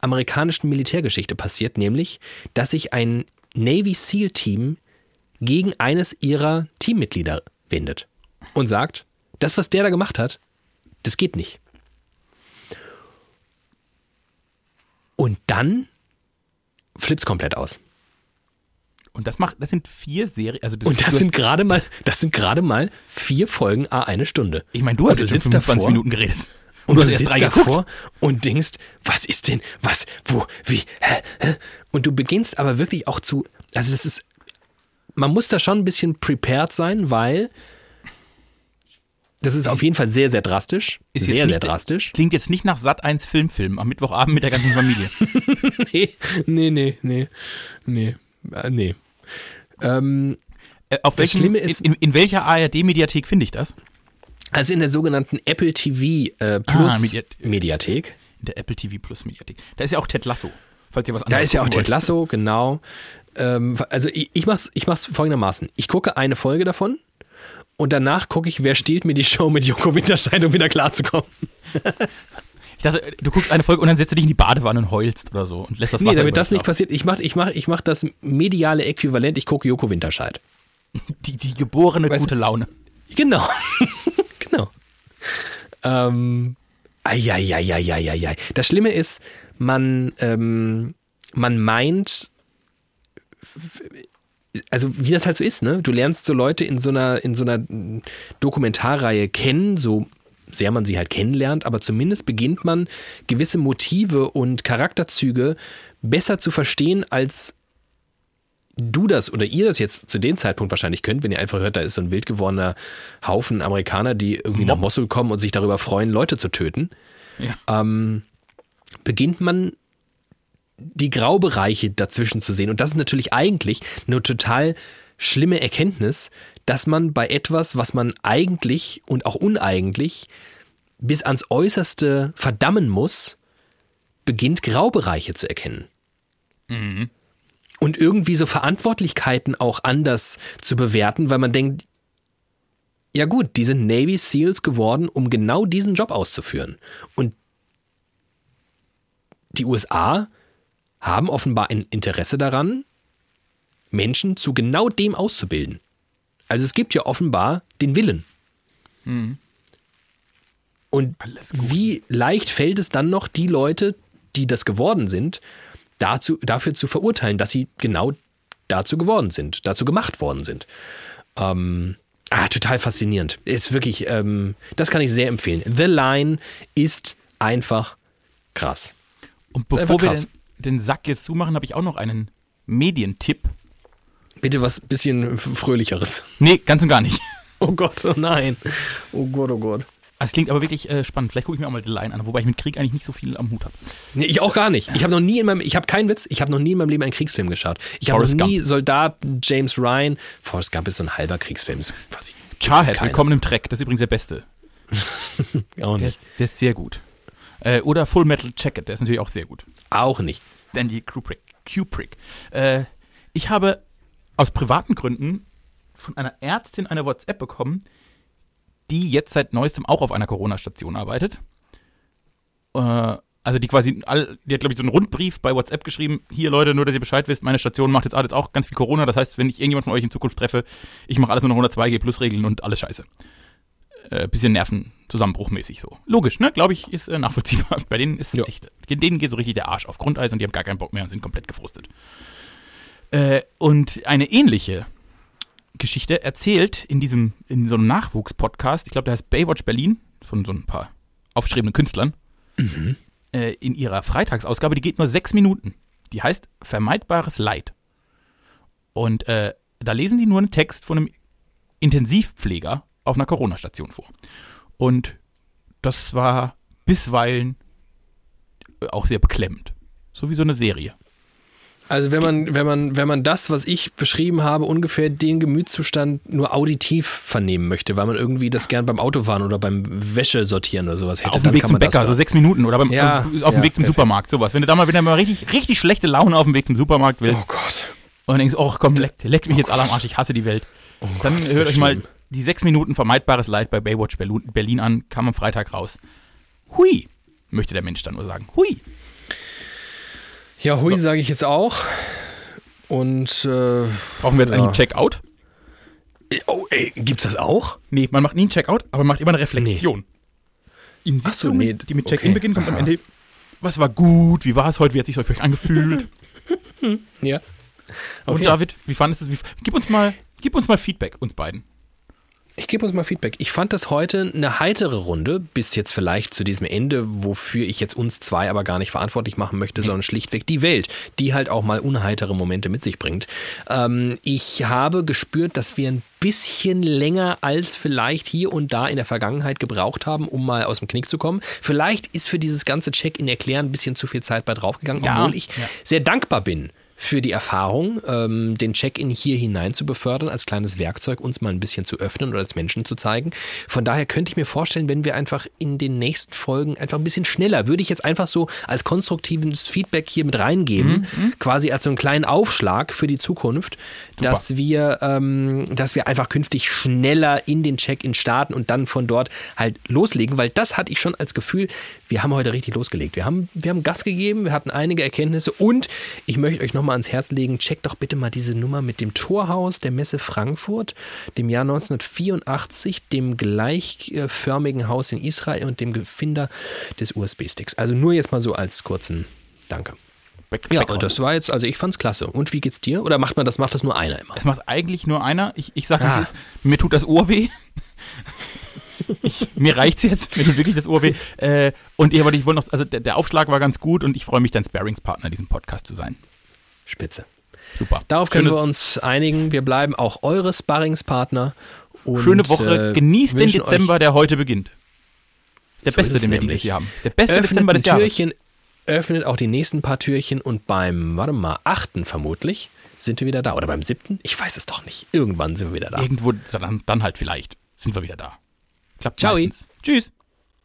S1: amerikanischen Militärgeschichte passiert, nämlich, dass sich ein Navy SEAL Team gegen eines ihrer Teammitglieder wendet und sagt, das, was der da gemacht hat, das geht nicht. Und dann flippt's komplett aus.
S2: Und das macht, das sind vier Serien. Also das,
S1: Und das
S2: du
S1: sind gerade mal, das sind gerade mal vier Folgen a eine Stunde.
S2: ich meine, du hast
S1: Und
S2: jetzt schon
S1: sitzt
S2: 25
S1: davor
S2: Minuten geredet.
S1: Und
S2: du
S1: du
S2: hast erst
S1: sitzt davor und denkst, was ist denn, was, wo, wie, hä, hä? Und du beginnst aber wirklich auch zu, also das ist, man muss da schon ein bisschen prepared sein, weil das ist auf jeden Fall sehr, sehr drastisch.
S2: Ist
S1: sehr,
S2: nicht
S1: sehr drastisch.
S2: Klingt jetzt nicht nach Sat 1 Filmfilm am Mittwochabend mit der ganzen Familie.
S1: Nee, nee, nee, nee, nee, äh, nee. Ähm,
S2: Äh, auf
S1: Das
S2: welchem,
S1: Schlimme ist-
S2: in, in, welcher ARD-Mediathek finde ich das?
S1: also in der sogenannten Apple TV äh, Plus
S2: Ah, Mediathek.
S1: Mediathek.
S2: In der Apple TV Plus Mediathek. Da ist ja auch Ted Lasso. Falls ihr was
S1: Da
S2: anderes
S1: ist ja auch
S2: gucken
S1: Ted
S2: wollt.
S1: Lasso, genau. Ähm, also ich, ich mach's, ich mach's folgendermaßen. Ich gucke eine Folge davon und danach gucke ich, wer stiehlt mir die Show mit Joko Winterscheid, um wieder klarzukommen.
S2: Ich dachte, du guckst eine Folge und dann setzt du dich in die Badewanne und heulst oder so und lässt das Wasser
S1: Nee, damit das nicht passiert, ich mach, ich mach, ich mach das mediale Äquivalent, ich gucke Joko Winterscheid.
S2: Die, die geborene
S1: Weißt
S2: gute Laune.
S1: Genau. genau. Ähm, Eieieiei. Das Schlimme ist, man, ähm, man meint, also wie das halt so ist, ne? Du lernst so Leute in so einer, in so einer Dokumentarreihe kennen, so sehr man sie halt kennenlernt, aber zumindest beginnt man gewisse Motive und Charakterzüge besser zu verstehen, als du das oder ihr das jetzt zu dem Zeitpunkt wahrscheinlich könnt, wenn ihr einfach hört, da ist so ein wild gewordener Haufen Amerikaner, die irgendwie nach
S2: Mob.
S1: Mosul kommen und sich darüber freuen, Leute zu töten,
S2: Ja.
S1: ähm, beginnt man die Graubereiche dazwischen zu sehen. Und das ist natürlich eigentlich eine total schlimme Erkenntnis, dass man bei etwas, was man eigentlich und auch uneigentlich bis ans Äußerste verdammen muss, beginnt Graubereiche zu erkennen. Und irgendwie so Verantwortlichkeiten auch anders zu bewerten, weil man denkt, ja gut, die sind Navy SEALs geworden, um genau diesen Job auszuführen. Und die USA haben offenbar ein Interesse daran, Menschen zu genau dem auszubilden. Also es gibt ja offenbar den Willen. Und
S2: Alles gut.
S1: wie leicht fällt es dann noch, die Leute, die das geworden sind, dazu, dafür zu verurteilen, dass sie genau dazu geworden sind, dazu gemacht worden sind. Ähm, ah, total faszinierend. Ist wirklich, ähm, das kann ich sehr empfehlen. The Line ist einfach krass.
S2: Und bevor wir
S1: einfach
S2: den, den Sack jetzt zumachen, habe ich auch noch einen Medientipp.
S1: Bitte was bisschen fröhlicheres.
S2: Nee, ganz und gar nicht.
S1: Oh Gott, oh nein. Oh Gott, oh Gott.
S2: Also Es klingt aber wirklich äh, spannend. Vielleicht gucke ich mir auch mal The Line an, wobei ich mit Krieg eigentlich nicht so viel am Hut habe.
S1: Nee, ich auch gar nicht. Ich habe noch nie in meinem, ich habe keinen Witz, ich habe noch nie in meinem Leben einen Kriegsfilm geschaut. Ich habe noch nie Soldat James Ryan. Forrest Gump ist so ein halber Kriegsfilm. Ist quasi
S2: Charhead, willkommen im Track. Das ist übrigens der beste.
S1: auch
S2: Der
S1: nicht.
S2: ist, der ist sehr gut. Äh, oder Full Metal Jacket, der ist natürlich auch sehr gut.
S1: Auch nicht.
S2: Stanley Kubrick. Kubrick. Äh, ich habe aus privaten Gründen von einer Ärztin eine WhatsApp bekommen, die jetzt seit neuestem auch auf einer Corona-Station arbeitet. Äh, also die quasi, all, die hat glaube ich so einen Rundbrief bei WhatsApp geschrieben, hier Leute, nur dass ihr Bescheid wisst, meine Station macht jetzt alles auch ganz viel Corona, das heißt, wenn ich irgendjemand von euch in Zukunft treffe, ich mache alles nur noch 102G plus Regeln und alles scheiße. Äh, bisschen Nervenzusammenbruchmäßig so. Logisch, ne? Glaube ich, ist äh, nachvollziehbar. Bei denen ist
S1: Ja.
S2: echt, denen geht so richtig der Arsch auf Grundeis und die haben gar keinen Bock mehr und sind komplett gefrustet. Äh, und eine ähnliche Geschichte erzählt in diesem, in so einem Nachwuchspodcast, ich glaube, der heißt Baywatch Berlin, von so ein paar aufstrebenden Künstlern, äh, in ihrer Freitagsausgabe, die geht nur sechs Minuten. Die heißt Vermeidbares Leid. Und äh, da lesen die nur einen Text von einem Intensivpfleger auf einer Corona-Station vor. Und das war bisweilen äh, auch sehr beklemmend. So wie so eine Serie.
S1: Also wenn man, wenn man, wenn man das, was ich beschrieben habe, ungefähr den Gemütszustand nur auditiv vernehmen möchte, weil man irgendwie das gern beim Autofahren oder beim Wäsche sortieren oder sowas hätte,
S2: auf dem Weg zum Bäcker, so sechs Minuten oder beim,
S1: Ja,
S2: auf, auf dem
S1: ja,
S2: Weg zum
S1: perfekt.
S2: Supermarkt, sowas. Wenn du da mal, wenn du mal richtig, richtig schlechte Laune auf dem Weg zum Supermarkt willst
S1: Oh Gott.
S2: und denkst, oh komm, leck, leck mich jetzt alle am Arsch, ich hasse die Welt. dann
S1: Gott,
S2: hört euch mal
S1: schlimm.
S2: Die sechs Minuten vermeidbares Leid bei Baywatch Berlin an, kam am Freitag raus. Hui, möchte der Mensch dann nur sagen. Hui.
S1: Ja, hui, sage ich jetzt auch. Und äh,
S2: Brauchen wir jetzt
S1: Ja.
S2: eigentlich einen Checkout?
S1: oh, ey, gibt's das auch?
S2: Nee, man macht nie einen Checkout, aber man macht immer eine Reflexion. In
S1: Ach so, nee,
S2: die mit Check-in
S1: okay.
S2: beginnen, kommt am
S1: Aha.
S2: Ende, was war gut, wie war es heute, wie hat sich das für euch angefühlt?
S1: Ja.
S2: Und
S1: Okay.
S2: David, wie fandest du es? Gib uns mal, gib uns mal Feedback, uns beiden.
S1: Ich gebe uns mal Feedback. Ich fand das heute eine heitere Runde, bis jetzt vielleicht zu diesem Ende, wofür ich jetzt uns zwei aber gar nicht verantwortlich machen möchte, sondern schlichtweg die Welt, die halt auch mal unheitere Momente mit sich bringt. Ähm, ich habe gespürt, dass wir ein bisschen länger als vielleicht hier und da in der Vergangenheit gebraucht haben, um mal aus dem Knick zu kommen. Vielleicht ist für dieses ganze Check-in-Erklären ein bisschen zu viel Zeit bei draufgegangen,
S2: Ja,
S1: obwohl ich
S2: ja.
S1: sehr dankbar bin für die Erfahrung, ähm, den Check-in hier hinein zu befördern, als kleines Werkzeug uns mal ein bisschen zu öffnen oder als Menschen zu zeigen. Von daher könnte ich mir vorstellen, wenn wir einfach in den nächsten Folgen einfach ein bisschen schneller, würde ich jetzt einfach so als konstruktives Feedback hier mit reingeben, quasi als so einen kleinen Aufschlag für die Zukunft, dass wir, ähm, dass wir einfach künftig schneller in den Check-in starten und dann von dort halt loslegen, weil das hatte ich schon als Gefühl, wir haben heute richtig losgelegt. Wir haben, wir haben Gas gegeben, wir hatten einige Erkenntnisse und ich möchte euch nochmal ans Herz legen, checkt doch bitte mal diese Nummer mit dem Torhaus der Messe Frankfurt, dem Jahr 1984, dem gleichförmigen Haus in Israel und dem Gefinder des USB-Sticks. Also nur jetzt mal so als kurzen Danke.
S2: Back,
S1: Ja, und das war jetzt, also ich fand's klasse. Und wie geht's dir? Oder macht man das, macht das nur einer immer?
S2: Es macht eigentlich nur einer. Ich, ich sag,
S1: Ah.
S2: es ist, mir tut das Ohr weh. Ich, mir reicht's jetzt, mir tut wirklich das Ohr weh. Äh, und ich, aber ich wollte noch, also der, der Aufschlag war ganz gut und ich freue mich, dein Sparringspartner in diesem Podcast zu sein.
S1: Spitze.
S2: Super.
S1: Darauf können
S2: Schönes-
S1: wir uns einigen. Wir bleiben auch eure Sparringspartner. Und,
S2: Schöne Woche.
S1: äh,
S2: Genießt den Dezember, der heute beginnt. Der
S1: So
S2: beste,
S1: es
S2: den wir
S1: nämlich.
S2: dieses Jahr haben. Der beste
S1: Öffnet
S2: Dezember des Jahres.
S1: Türchen, öffnet auch die nächsten paar Türchen und beim, warte mal, achten vermutlich sind wir wieder da. Oder beim siebten? Ich weiß es doch nicht. Irgendwann sind wir wieder da.
S2: Irgendwo, dann, dann halt vielleicht, sind wir wieder da. Klappt
S1: Ciao.
S2: meistens. Tschüss.